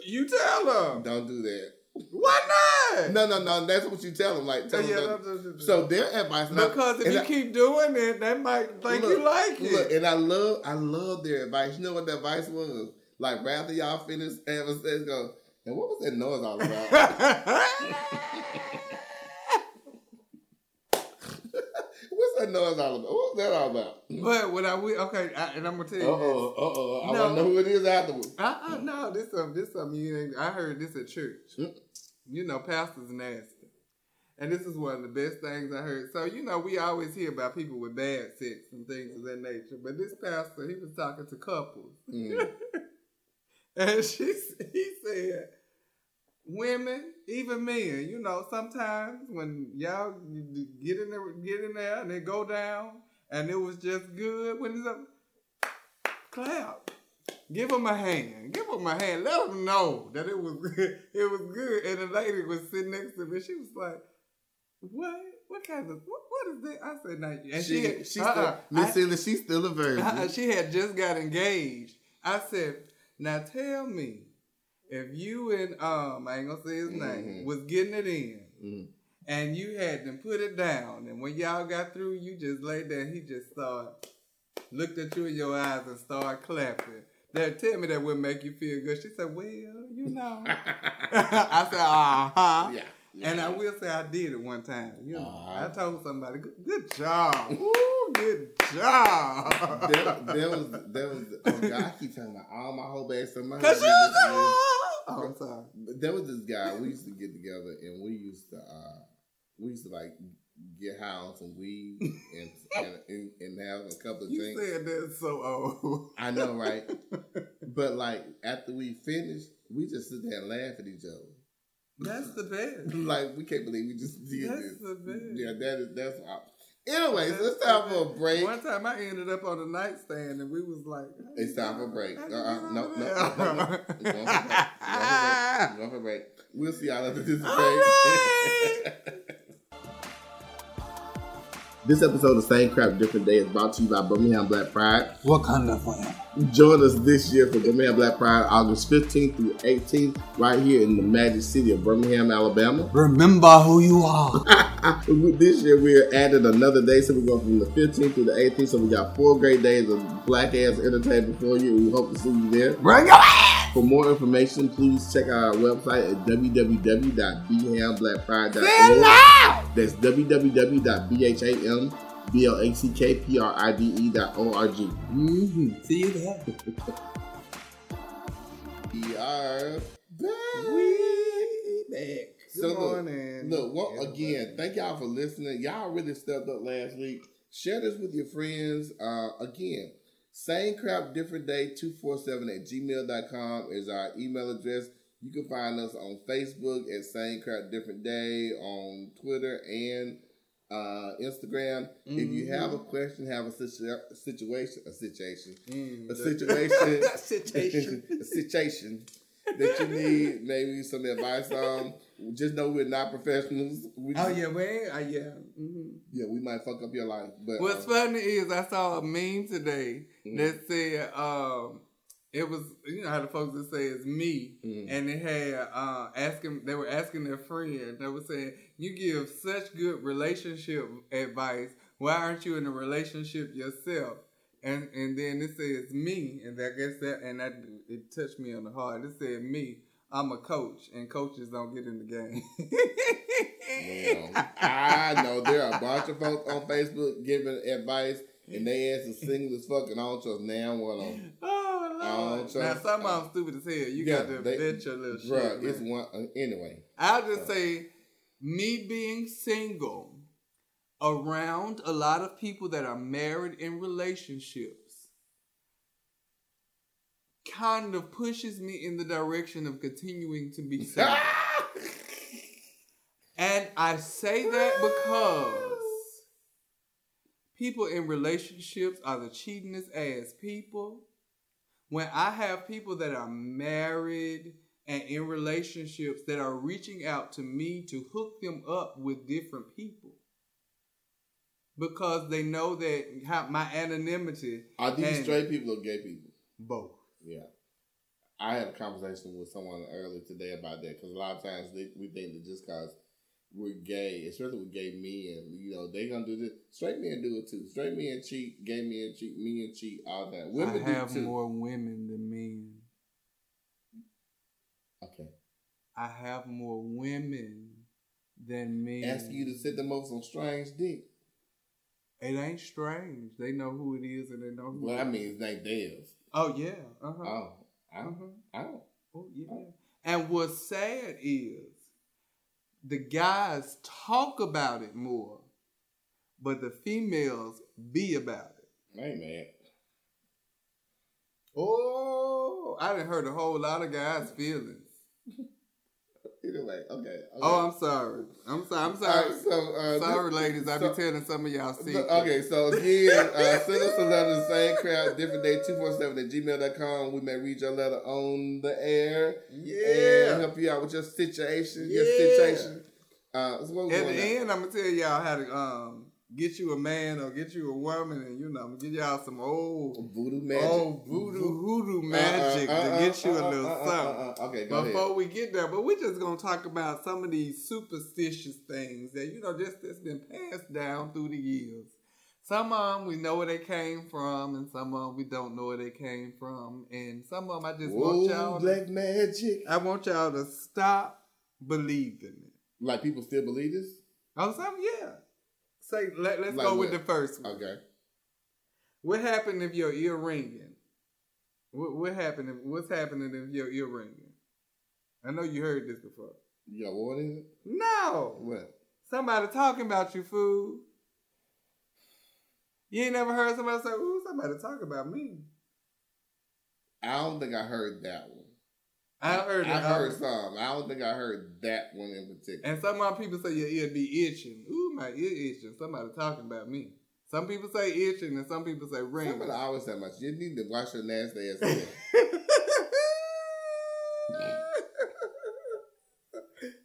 you tell them. Don't do that. Why not? No, no, no. That's what you tell them. Like, tell Yeah, them. don't- don't- So their advice. because if you I- keep doing it, they might think Look, you like it. Look, and I love, I love their advice. You know what the advice was? Like, rather y'all finish having sex, go. And what was that noise all about? What's that noise all about? What's that all about? But when I will, okay, I, and I'm gonna tell you. Uh oh, uh oh. I No. want to know who it is afterwards. I, I, no, this something, this something you ain't. I heard this at church. Mm. You know, pastors nasty, and this is one of the best things I heard. So you know, we always hear about people with bad sex and things of that nature. But this pastor, he was talking to couples, Mm. and she, he said, women, even men, you know, sometimes when y'all get in there, get in there, and they go down, and it was just good. When it's up, clap. Give them a hand. Give them a hand. Let them know that it was it was good. And the lady was sitting next to me. She was like, "What? What kind of what, what is that?" I said, "No." And she, she, she uh-uh. still, Miss I- she's still a uh-uh. virgin. uh-uh, she had just got engaged. I said, "Now tell me, if you and um, I ain't gonna say his name, Mhm. was getting it in, Mhm. and you had them put it down, and when y'all got through, you just laid there. and He just started looked at you in your eyes and started clapping. That tell me that would make you feel good. She said, "Well, you know." I said, "Uh huh." yeah. And I will say I did it one time. You know, Uh-huh. I told somebody, "Good, good job, Ooh, good job." there, there was there was oh God, I keep talking about all my whole bad. My Cause you was. Oh, I'm sorry. But there was this guy we used to get together and we used to uh we used to like get high on some weed and and, and, and have a couple of You drinks. said that's so old. I know, right? but like after we finished, we just sit there and laugh at each other. That's the best. like we can't believe we just did That's this. the best. Yeah, that is that's. Anyways, let's time for a break. One time I ended up on a nightstand and we was like, It's time for a break. Uh-uh. No, no, no, no, no. We're going for a break. We're going for a break. We're going for a break. We'll see y'all after this All break. right. this episode of Same Crap Different Day is brought to you by Birmingham Black Pride. What kind of fun? Join us this year for Birmingham Black Pride, August 15th through 18th, right here in the magic city of Birmingham, Alabama. Remember who you are. this year we're added another day, so we're going from the 15th to the 18th. So we got four great days of black ass entertainment for you. We hope to see you there. Bring your ass. For more information, please check out our website at www.bhamblackpride.org. Say it. That's www.bhamblackpride.org. Mm-hmm. See you there. We are back. We back. So Good look, morning. Look, well, everybody. again, thank y'all for listening. Y'all really stepped up last week. Share this with your friends. Uh, again, same crap, different day, 247 at gmail.com is our email address. You can find us on Facebook at Same Crap Different Day, on Twitter and uh, Instagram. If you have a question, have a situ- situation, a situation, Mm, a situation, situation. a situation that you need maybe some advice on. Just know we're not professionals. We Oh just- yeah, well, uh, yeah. hmm yeah, we might fuck up your life, but What's uh, funny is I saw a meme today Mhm. that said um, it was you know how the folks that say it's me, Mhm. and they had uh, asking they were asking their friend they were saying you give such good relationship advice. Why aren't you in a relationship yourself? And and then it says me, and I guess that and that it touched me on the heart. It said me. I'm a coach, and coaches don't get in the game. Well, I know there are a bunch of folks on Facebook giving advice, and they ass is single as fuck, and I don't trust now one of them. Oh Lord! Now some of them stupid as hell. You Yeah, got to they- bet your little shit. Man. it's one uh, anyway. I'll just say, me being single around a lot of people that are married in relationships kind of pushes me in the direction of continuing to be single. and I say that because people in relationships are the cheatingest ass people. When I have people that are married and in relationships that are reaching out to me to hook them up with different people because they know that my anonymity Are these straight people or gay people? both. Yeah. I had a conversation with someone earlier today about that because a lot of times they, we think that just because we're gay, especially with gay men, you know, they gonna do this. Straight men do it too. Straight men cheat, gay men cheat, men cheat all the time. Women I have more women than men. Okay. I have more women than men. Asking you to sit them over some strange dick. It ain't strange. They know who it is and they know who. Well, I mean, it's like theirs. Oh yeah. Uh huh. Oh, uh-huh. I don't. Oh yeah. And what's sad is the guys talk about it more, but the females be about it. Hey man. Oh, I didn't hurt a whole lot of guys' feelings. Either way, okay. okay. Oh, I'm sorry. I'm sorry. I'm sorry. right, so uh, sorry, this- ladies. I so- be telling some of y'all secrets. Okay, so again, uh, send us a letter, the same crowd, different day, 247 at gmail.com. We may read your letter on the air and Yeah. help you out with your situation, your situation. Uh, so At the end, I'm gonna tell y'all how to um get you a man or get you a woman, and you know, I'm gonna give y'all some old, Voodoo magic. old voodoo hoodoo Uh, uh, magic uh, to uh, get you uh, a uh, little uh, uh, something. uh, uh, Okay, go ahead. Before we get there, but we're just gonna talk about some of these superstitious things that you know just that's been passed down through the years. Some of them we know where they came from, and some of them we don't know where they came from, and some of them I just want y'all. black magic. I want y'all to stop believing it. Like people still believe this? Oh, some yeah. Say let, let's Like go with the first one. Okay. What happened if your ear ringing? What what happened? If, what's happening if your ear ringing? I know you heard this before. Got what it? No, What? somebody talking about you, fool. You ain't never heard somebody say, "Ooh, somebody talk about me." I don't think I heard that one. I heard. I it, heard some. I don't think I heard that one in particular. And some of my people say your ear be itching. Ooh, my ear itching. Somebody talking about me. Some people say itching, and some people say ringing. Somebody always say much. You need to wash your nasty ass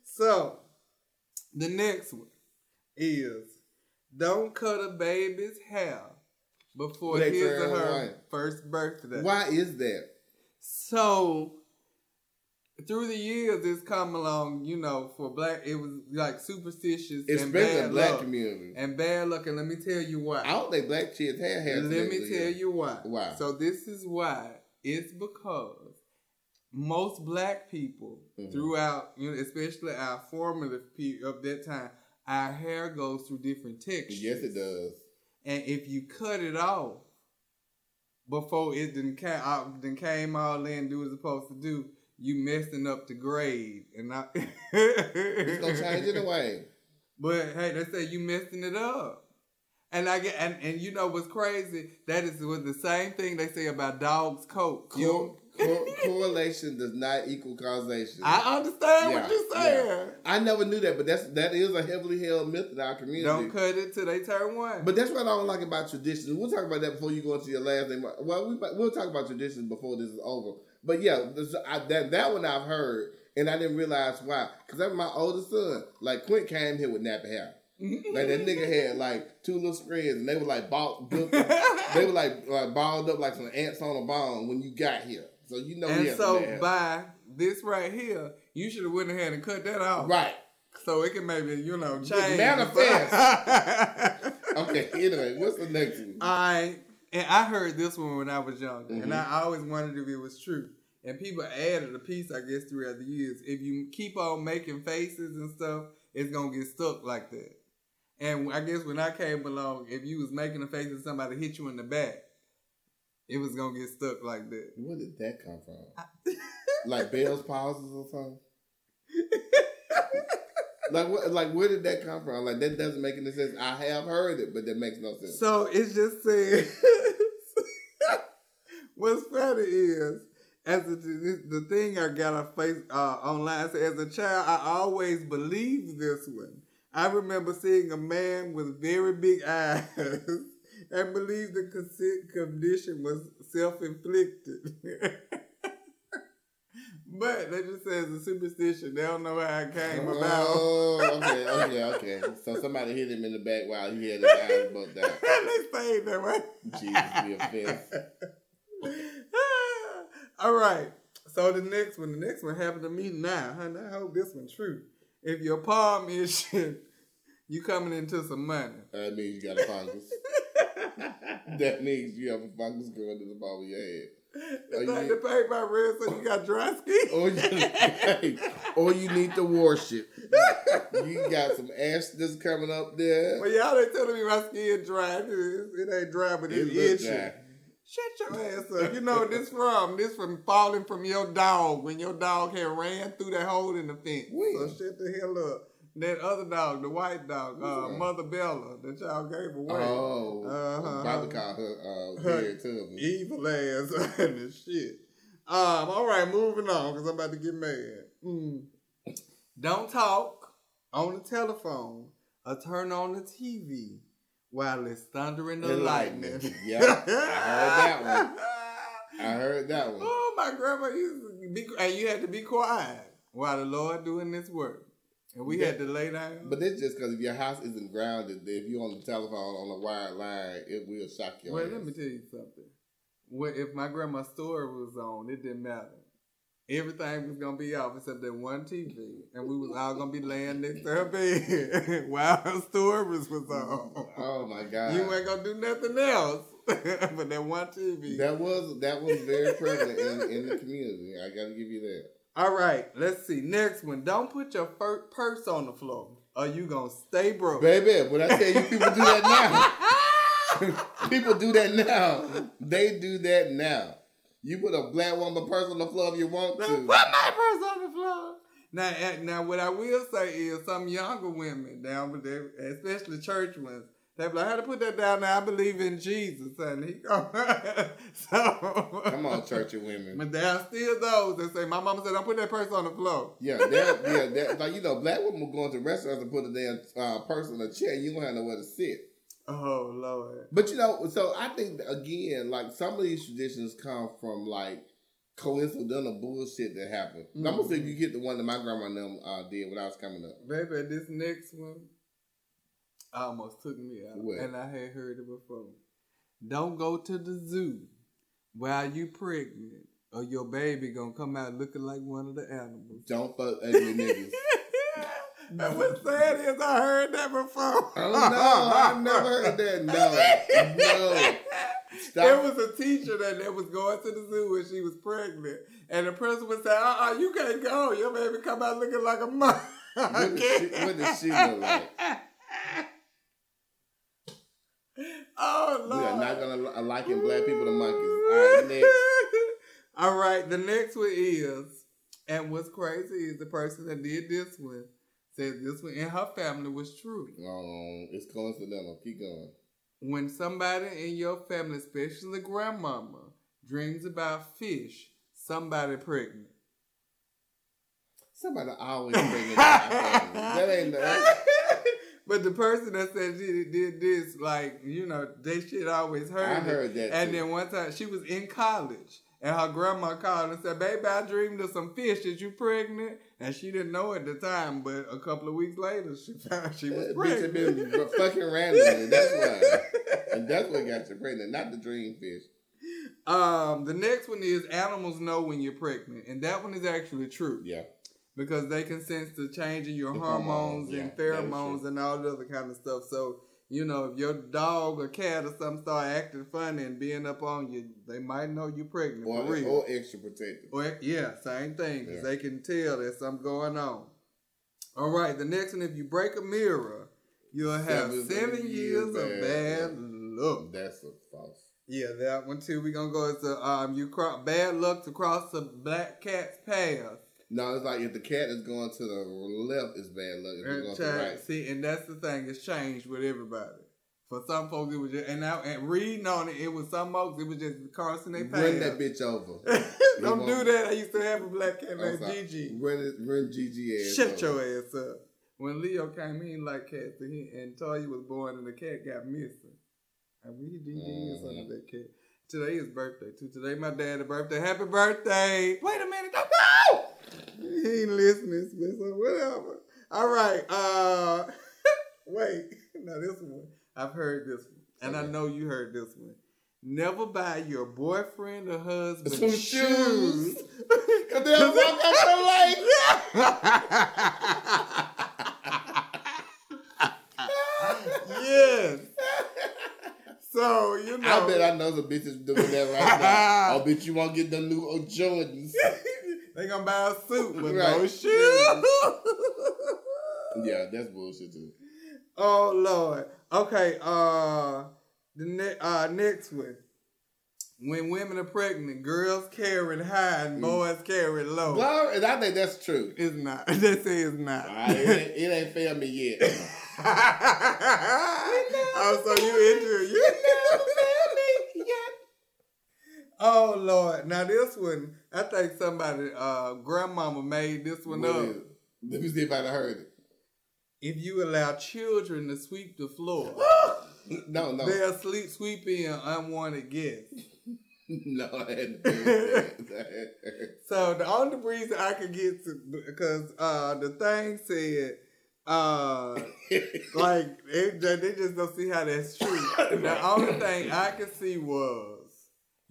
so, the next one is don't cut a baby's hair before his or her one. first birthday. Why is that? So, through the years, it's come along, you know, for black, it was like superstitious and bad black luck. community. And bad luck, and let me tell you why. I don't think black kids have hair. Let me tell you why. Why? So this is why. It's because most black people Mhm. throughout, you know, especially our formative period of that time, our hair goes through different textures. Yes, it does. And if you cut it off before it didn't came, then came all in do what it's supposed to do, you messing up the grade. And I, It's gonna change anyway. but hey, they say you messing it up. And I get and, and you know what's crazy? That is was the same thing they say about dogs' coats. Co- co- correlation does not equal causation. I understand what you're saying. I never knew that, but that's that is a heavily held myth in our community. Don't cut it till they turn one. But that's what I don't like about traditions. We'll talk about that before you go into your last name. Well, we, we'll talk about traditions before this is over. But yeah, this, I, that that one I've heard, and I didn't realize why. Because that's my oldest son. Like Quint came here with nappy hair. Like that nigga had like two little screens, and they were like balled, they were like, like balled up like some ants on a bone when you got here. So you know, and so by this right here, you should have went ahead and cut that off. right. So it can maybe, you know, change. manifest. Okay. Anyway, what's the next one? I and I heard this one when I was younger, Mhm. and I always wondered if it was true. And people added a piece, I guess, throughout the years. If you keep on making faces and stuff, it's gonna get stuck like that. And I guess when I came along, if you was making a face and somebody hit you in the back, it was gonna get stuck like that. Where did that come from? like Bell's palsy or something? like what? Like where did that come from? Like that doesn't make any sense. I have heard it, but that makes no sense. So it just says, what's funny is, as a, the thing I got a face uh, online, so as a child, I always believed this one. I remember seeing a man with very big eyes and believed the condition was self-inflicted. but they just says a superstition. They don't know how it came oh, about. Oh, okay, okay, okay. So somebody hit him in the back while he had his eyes bugged out. they stayed that way. Jesus, be offense. All right. So the next one, the next one happened to me now, honey. I hope this one's true. If your palm is shit, you coming into some money. That means you got a fungus. that means you have a fungus growing to the bottom of your head. Oh, like you- the paint by red so you got dry skin. Or you, or you need to wash it. you got some ash that's coming up there. Well, y'all ain't telling me my skin dry. It, ain't dry, but it's It itchy. Shut your ass up. You know what this from? This from falling from your dog when your dog had ran through that hole in the fence. When? So shut the hell up. That other dog, the white dog, uh? Mother Bella, that y'all gave away. Oh, Uh-huh. about to call her uh, Her. Evil ass and shit. Um, all right, moving on because I'm about to get mad. Mm. Don't talk on the telephone or turn on the TV while it's thundering the lightning. lightning. Yeah, I heard that one. I heard that one. Oh, my grandma used to be, and you had to be quiet while the Lord doing this work, and we had to lay down. But it's just because if your house isn't grounded, if you're on the telephone on a wired line, it will shock you. well, ass. let me tell you something. What if my grandma's story was on? It didn't matter. Everything was gonna be off except that one TV, and we was all gonna be laying next to her bed while her stories was mm, on. Oh my god! You ain't gonna do nothing else but that one TV. that was that was very prevalent in, in the community. I got to give you that. All right, let's see. Next one. Don't put your fir- purse on the floor, or you gonna stay broke. Baby, when I tell you people do that now, people do that now. They do that now. You put a black woman purse on the floor if you want to. Put my purse on the floor. Now, eh, now, what I will say is some younger women down with especially church ones, they be like, "How to put that down?" Now I believe in Jesus, and he go. so Come on, church of women. But there are still those that say, "My mama said, don't put that purse on the floor." Yeah, that, yeah, that, like you know, black women will go into restaurants and put a damn uh, purse on a chair. You don't have nowhere to sit. Oh Lord. But you know, so I think again, like some of these traditions come from like coincidental bullshit that happened. I'm gonna say Mhm. you get the one that my grandma and them uh, did when I was coming up. Baby, this next one almost took me out. What? And I had heard it before. Don't go to the zoo while you pregnant, or your baby gonna come out looking like one of the animals. Don't fuck ugly niggas. and what's sad is I heard that before. Oh no, I've never heard that. No, no. Stop. There was a teacher that, that was going to the zoo when she was pregnant, and the principal said, "Uh, uh you can't go. Your baby come out looking like a monkey." What does she, what does she look like? Oh We Lord! are not gonna liken black people to monkeys. All right, next. All right, the next one is, and what's crazy is the person that did this one said this one in her family was true. Um, it's coincidental. Keep going. When somebody in your family, especially grandmama, dreams about fish, somebody pregnant. Somebody always pregnant. That ain't that. But the person that said she did this, like, you know, they shit always heard I heard that. And too. then one time she was in college and her grandma called and said, Baby, I dreamed of some fish. Is you pregnant? And she didn't know at the time, but a couple of weeks later she found she was That bitch had pregnant. been fucking randomly. That's why. And that's what got you pregnant, not the dream fish. um, the next one is animals know when you're pregnant. And that one is actually true. Yeah. Because they can sense the change in your The hormones hormones, yeah, and pheromones and all the other kind of stuff. So, you know, if your dog or cat or something start acting funny and being up on you, they might know you're pregnant Or, for real. or extra protective. Or, yeah, same thing. 'cause Yeah. they can tell there's something going on. All right, the next one, if you break a mirror, you'll have Seven seven, years, years of bad bad luck. That's a false. Yeah, that one too. We're gonna go as a, um, you cro- bad luck to cross the black cat's path. No, it's like if the cat is going to the left, it's bad luck. If it's going to the right. See, and that's the thing. It's changed with everybody. For some folks, it was just, and now and reading on it, it was some folks, it was just crossing their Run that bitch over. Don't do that. I used to have a black cat named. Gigi. Run run GG ass. Shut over. your ass up. When Leo came in like cats and, he, and Toya was born and the cat got missing. And we did mm Mhm. something to that cat. Today is birthday too. Today my dad's birthday. Happy birthday. Wait a minute. Don't go. He ain't listening, so whatever. All right. Uh wait. Now this one. I've heard this one. And I know you heard this one. Never buy your boyfriend or husband Some shoes. Cause they'll walk out your life. yes. So you know. I bet I know some bitches doing that right now. I bet you won't get the new Jordans. They gonna buy a suit with no shoes. Yeah, that's bullshit too. Oh Lord. Okay. Uh, the ne- uh next one. When women are pregnant, girls carry high and Mm. boys carry low. Well, and I think that's true. It's not. They say it's not. Right, it, ain't, it ain't failed me yet. oh, so you into it? You Oh Lord! Now this one, I think somebody, uh, grandmama made this one up. Let me see if I heard it. If you allow children to sweep the floor, No, no, they'll sleep sweep in unwanted guests. no. I hadn't that. So the only reason I could get to because uh, the thing said uh, like it, they just don't see how that's true. The only thing I could see was.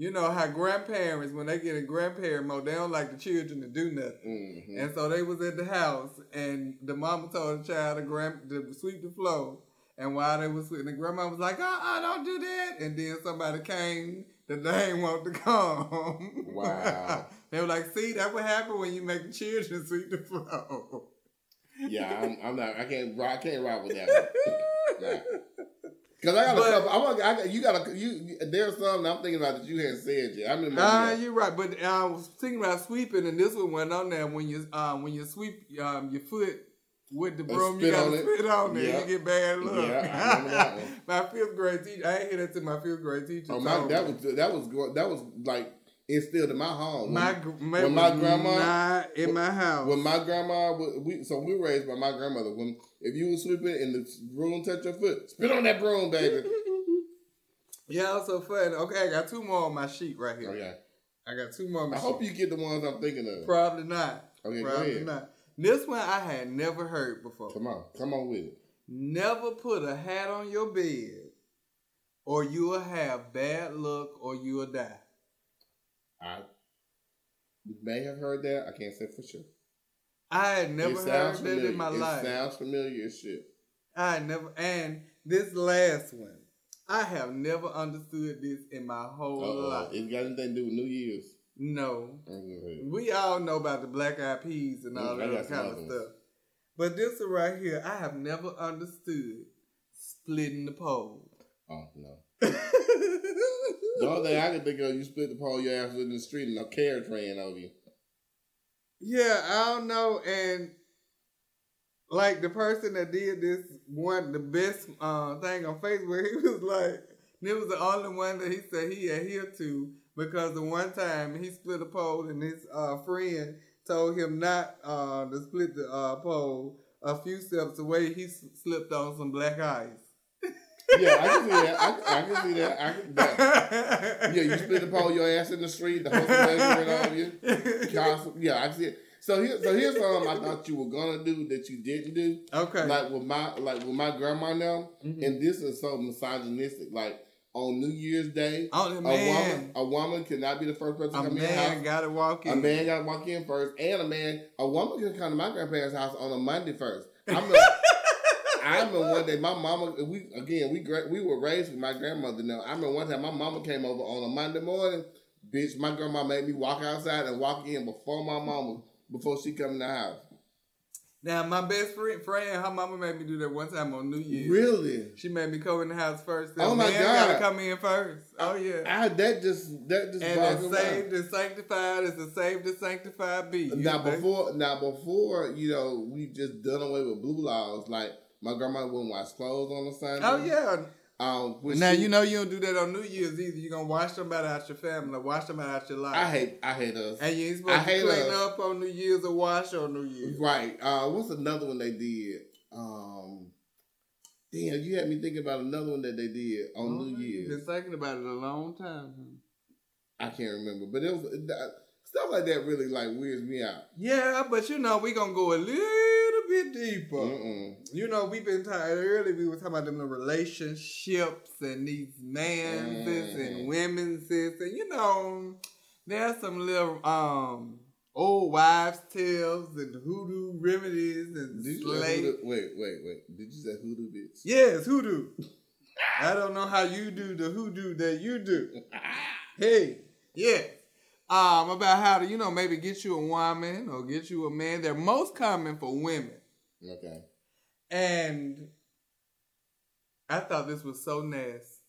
You know how grandparents, when they get a grandparent mode, they don't like the children to do nothing. Mhm. And so they was at the house, and the mama told the child to, grand, to sweep the floor. And while they was sweeping, the grandma was like, uh-uh, don't do that. And then somebody came that they ain't want to come. Wow. they were like, see, that what happen when you make the children sweep the floor. Yeah, I'm, I'm not. I can't. I can't ride with that. Nah. Cause I got But- a couple. I want. I got, you got a. You. There's something I'm thinking about that you hadn't said yet. I'm in my. Ah, you're right. But uh, I was thinking about sweeping, and this one went on there when you um when you sweep um your foot with the Uh, broom, you got on to it. spit on there. Yeah. You get bad luck. Yeah, I that one. my fifth grade teacher, I ain't hear that to my fifth grade teacher. oh my! That me. was that was that was like instilled in my home. my When- my, when my grandma- in my house. When my grandma, we so we were raised by my grandmother. When if you were sweeping and the broom touch your foot, spit on that broom, baby. yeah, so funny. Okay, I got two more on my sheet right here. Oh, okay. I got two more on my I sheet. hope you get the ones I'm thinking of. Probably not. Oh, okay, go Probably not. This one I had never heard before. Come on, come on with it. Never put a hat on your bed, or you'll have bad luck, or you'll die. I may have heard that. I can't say for sure. I had never it heard sounds that familiar. in my it life. sounds familiar as shit. I never, and this last one, I have never understood this in my whole Uh-oh. life. It got anything to do with New Year's? No, Okay. we all know about the black eyed peas and all Mm, I that kind of ones. stuff. But this one right here, I have never understood splitting the pole. Oh no. The only thing I can think of, you split the pole your ass in the street and a carriage ran over you. Yeah, I don't know. And like the person that did this one, the best uh, thing on Facebook, he was like, it was the only one that he said he adhered to because the one time he split a pole and his uh, friend told him not uh, to split the uh, pole. A few steps away, he slipped on some black ice. Yeah, I can see that. I, I can see that. I can, that. Yeah, you split the pole your ass in the street, the whole thing ran over you. Yeah, I can see it. So here, so here's something I thought you were gonna do that you didn't do. okay. Like with my like with my grandma now, Mhm. and this is so misogynistic. Like on New Year's Day, Oh, a man, woman a woman cannot be the first person to a come in the man got to walk in. A man got to walk in first, and a man, a woman can come to my grandparents' house on a Monday first. I'm the, I remember one day my mama. We again we we were raised with my grandmother. Now I remember one time my mama came over on a Monday morning. Bitch, my grandma made me walk outside and walk in before my mama before she come in the house. Now, my best friend, friend, her mama made me do that one time on New Year's. Really? She made me come in the house first. Oh, my man gotta God. come in first. Oh yeah. I that just that just and it's saved and sanctified is the saved and sanctified be. Now before now before you know we just done away with blue laws like my grandma wouldn't wash clothes on a Sunday. Oh yeah. Um, Now she- you know you don't do that on New Year's either. You're gonna wash somebody out of your family, wash somebody out of your life. I hate I hate us. and you ain't I supposed to hate clean us. up on New Year's or wash on New Year's. Right. Uh, what's another one they did? Um, damn, you had me thinking about another one that they did on Oh, New Year's. been thinking about it a long time. I can't remember, but it was that, stuff like that. Really like weirds me out. Yeah, but you know we gonna go a little bit deeper. Mm-mm. You know, we've been talking earlier. We were talking about them the relationships and these manses Mhm. and womenses, and you know, there's some little um old wives' tales and hoodoo remedies and Did you say slave. hoodoo? Wait, wait, wait. Did you say hoodoo, bitch? Yes, hoodoo. I don't know how you do the hoodoo that you do. Hey, yeah. Um, about how to, you know, maybe get you a woman or get you a man. They're most common for women. Okay. And I thought this was so nasty.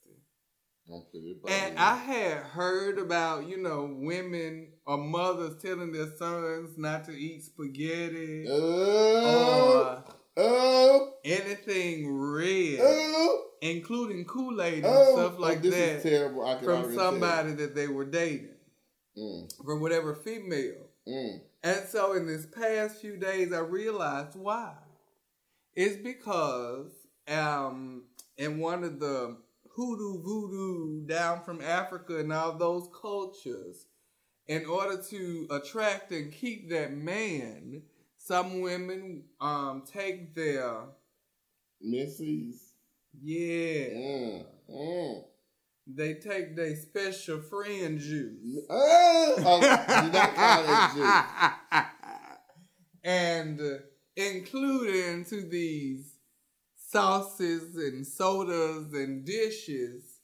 And I had heard about, you know, women or mothers telling their sons not to eat spaghetti Oh, oh, anything red, oh, including Kool Aid and stuff oh, like that, terrible. I can from somebody that they were dating, tell. Mm, from whatever female. mm. And so in this past few days, I realized why. It's because um, in one of the hoodoo voodoo down from Africa and all those cultures, in order to attract and keep that man, some women um, take their Missy's. yeah, Mm, mm. They take their special friend juice. Oh, oh, not it juice. and uh, include into these sauces and sodas and dishes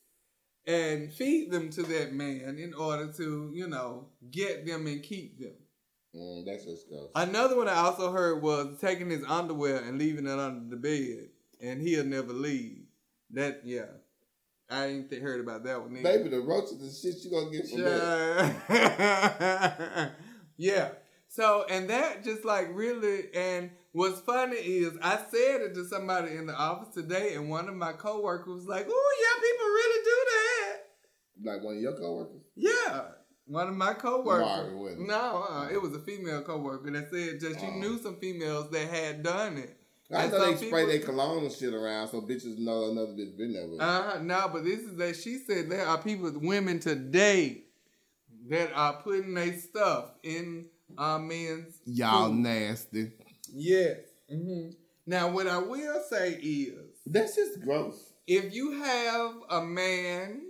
and feed them to that man in order to, you know, get them and keep them. Mm, that's gross. Another one I also heard was taking his underwear and leaving it under the bed, and he'll never leave. That yeah, I ain't th- heard about that one. Either. Baby, the roaches and shit you gonna get from that. Yeah. So and that just like really and what's funny is I said it to somebody in the office today and one of my coworkers was like, "Oh yeah, people really do that." Like one of your coworkers. Yeah. One of my coworkers. Marvin, no, uh, it was a female coworker that said that she Oh. knew some females that had done it. I And know they spray their cologne and shit around so bitches know another bitch been there with. Uh no, but this is that she said there are people, women today, that are putting their stuff in uh, men's. Y'all food. nasty. Yes. hmm Now, what I will say is, That's just gross. if you have a man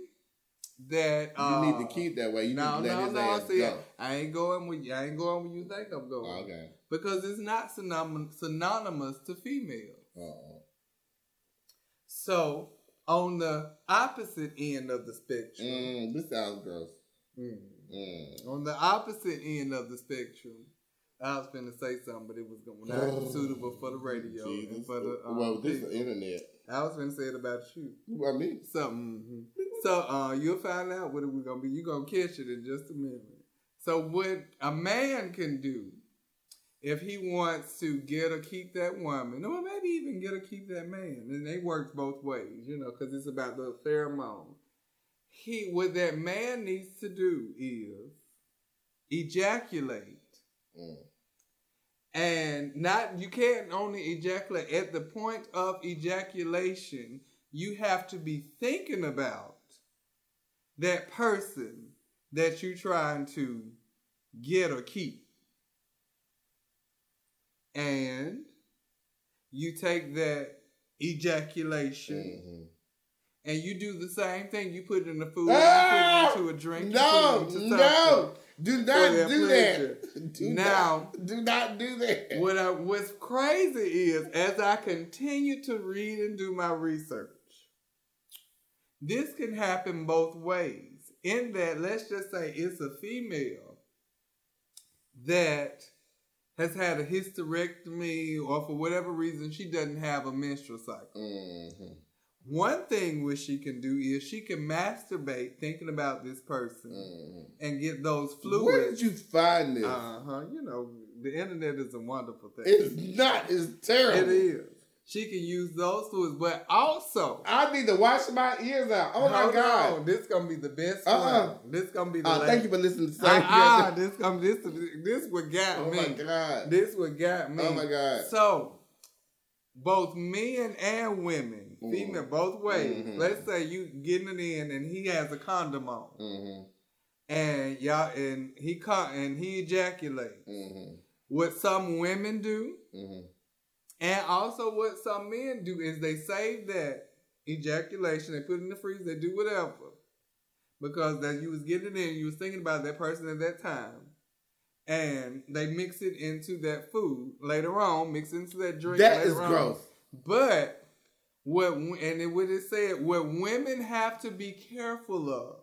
that You uh, need to keep that way. You no, need to let no, his no. ass See, go. I ain't going with you. I ain't going where you think I'm going. Okay. Because it's not synonym- synonymous to female. Uh-uh. So, on the opposite end of the spectrum, Mm, this sounds gross. mm, Mm. On the opposite end of the spectrum, I was going to say something, but it was going not suitable for the radio and for the. Um, well, this is the internet. I was finna say it about you. I mean? Something. mhm. So uh, you'll find out what it was gonna be. You're gonna catch it in just a minute. So what a man can do if he wants to get or keep that woman, or maybe even get or keep that man, and they work both ways, you know, because it's about the pheromone. He what that man needs to do is ejaculate Mm. and not you can't only ejaculate at the point of ejaculation you have to be thinking about that person that you're trying to get or keep and you take that ejaculation Mhm. and you do the same thing you put it in the food Ah! you put it into a drink you No, put it into no. Do not do pleasure. that. Do Now- not, do not do that. What I, what's crazy is as I continue to read and do my research, this can happen both ways. In that, let's just say it's a female that has had a hysterectomy or for whatever reason she doesn't have a menstrual cycle. Mhm. One thing which she can do is she can masturbate thinking about this person Mhm. and get those fluids. Where did you find this? Uh huh. You know, the internet is a wonderful thing. it's not. It's terrible. It is. She can use those fluids, but also. I need to wash my ears out. Oh my god. on, this gonna be the best Uh-uh. one. This gonna be the Uh, thank you for listening to Same ah, this gonna this this what got Oh me. Oh my god. This what got me. Oh my god. So, both men and women, Mhm. female, both ways. Mhm. Let's say you getting it in, and he has a condom on, Mm-hmm. and y'all, and he con- and he ejaculates. Mm-hmm. What some women do, Mm-hmm. And also, what some men do is they save that ejaculation, they put it in the freezer, they do whatever, because that you was getting it in, you was thinking about that person at that time, and they mix it into that food later on, mix it into that drink. That is on. gross. But what and it what it said, what women have to be careful of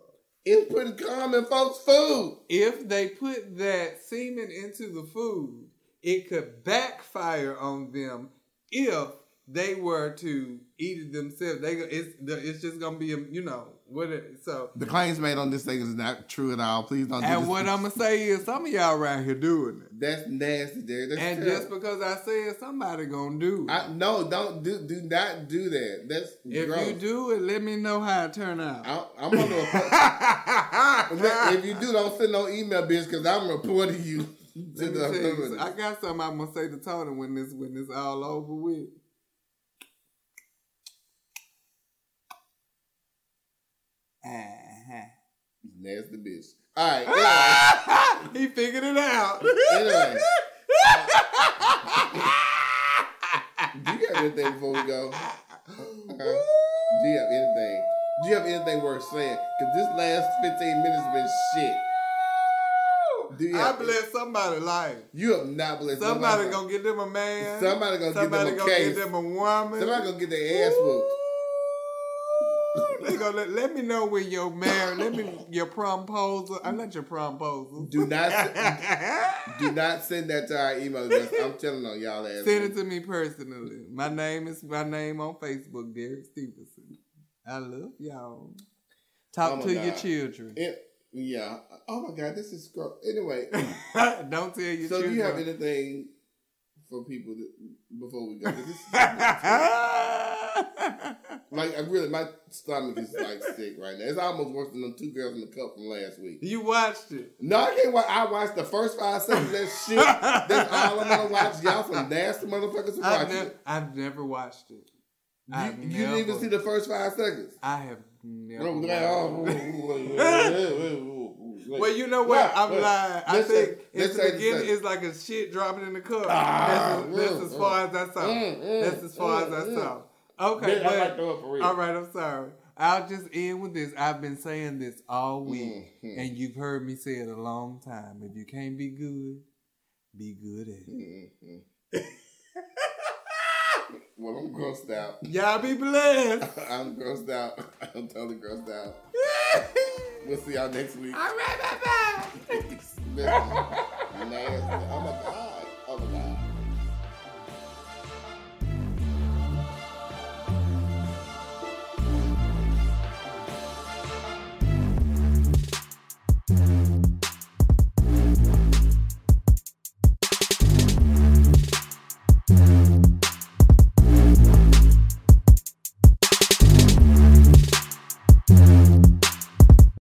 It's putting common folks' food. if they put that semen into the food, it could backfire on them if they were to eat it themselves, they it's it's just gonna be a you know what it, so. The claims made on this thing is not true at all. Please don't. do And what I'm gonna say is, some of y'all around here doing it, That's nasty, Derek. That's and terrible. just because I said somebody gonna do it. I, no, don't do do not do that. That's if gross. you do it, let me know how it turn out. I, I'm gonna. if you do, don't send no email, bitch, because I'm reporting you Let me tell you. I got something I'm gonna say to Tony when this when this all over with. Uh-huh. Nasty bitch. All right. Anyway, he figured it out. anyway. do you have anything before we go? Do you have anything? Do you have anything worth saying? Because this last 15 minutes has been shit. You I bless somebody life. You have not blessed Somebody nobody. gonna get them a man. Somebody gonna Somebody get them a gonna case. get them a woman. Somebody gonna get their ass whooped. they gonna let, let me know when you're married. Let me your promposal. I'm not your promposal. Do not do not send that to our email address. I'm telling on y'all ass. Send it to me personally. My name is my name on Facebook, Derek Stevenson. I love y'all. Talk Oh to your children. It- yeah. Oh my god, this is gross. Anyway, Don't tell you. so do you have anything for people that, before we go? Like I really, my stomach is like sick right now. It's almost worse than them two girls in the cup from last week. you watched it. No, I can't watch. I watched the first five seconds of that shit. That's all I'm gonna watch. Y'all some nasty motherfuckers who I've, watch nev- it. I've never watched it. You, you didn't even see the first five seconds. I have never. Watched it. Well, you know what? I'm lying. I think say- in let's the beginning it's like a shit dropping in the cup. That's, as far as I saw. Mm, mm, that's as far as I saw. Okay, I but all right, I'm sorry. I'll just end with this. I've been saying this all week, Mhm. and you've heard me say it a long time. If you can't be good, be good at it. Mhm. well, I'm grossed out. Y'all be blessed. I'm grossed out. I'm totally grossed out. We'll see y'all next week. all right, bye bye. Nasty. My god.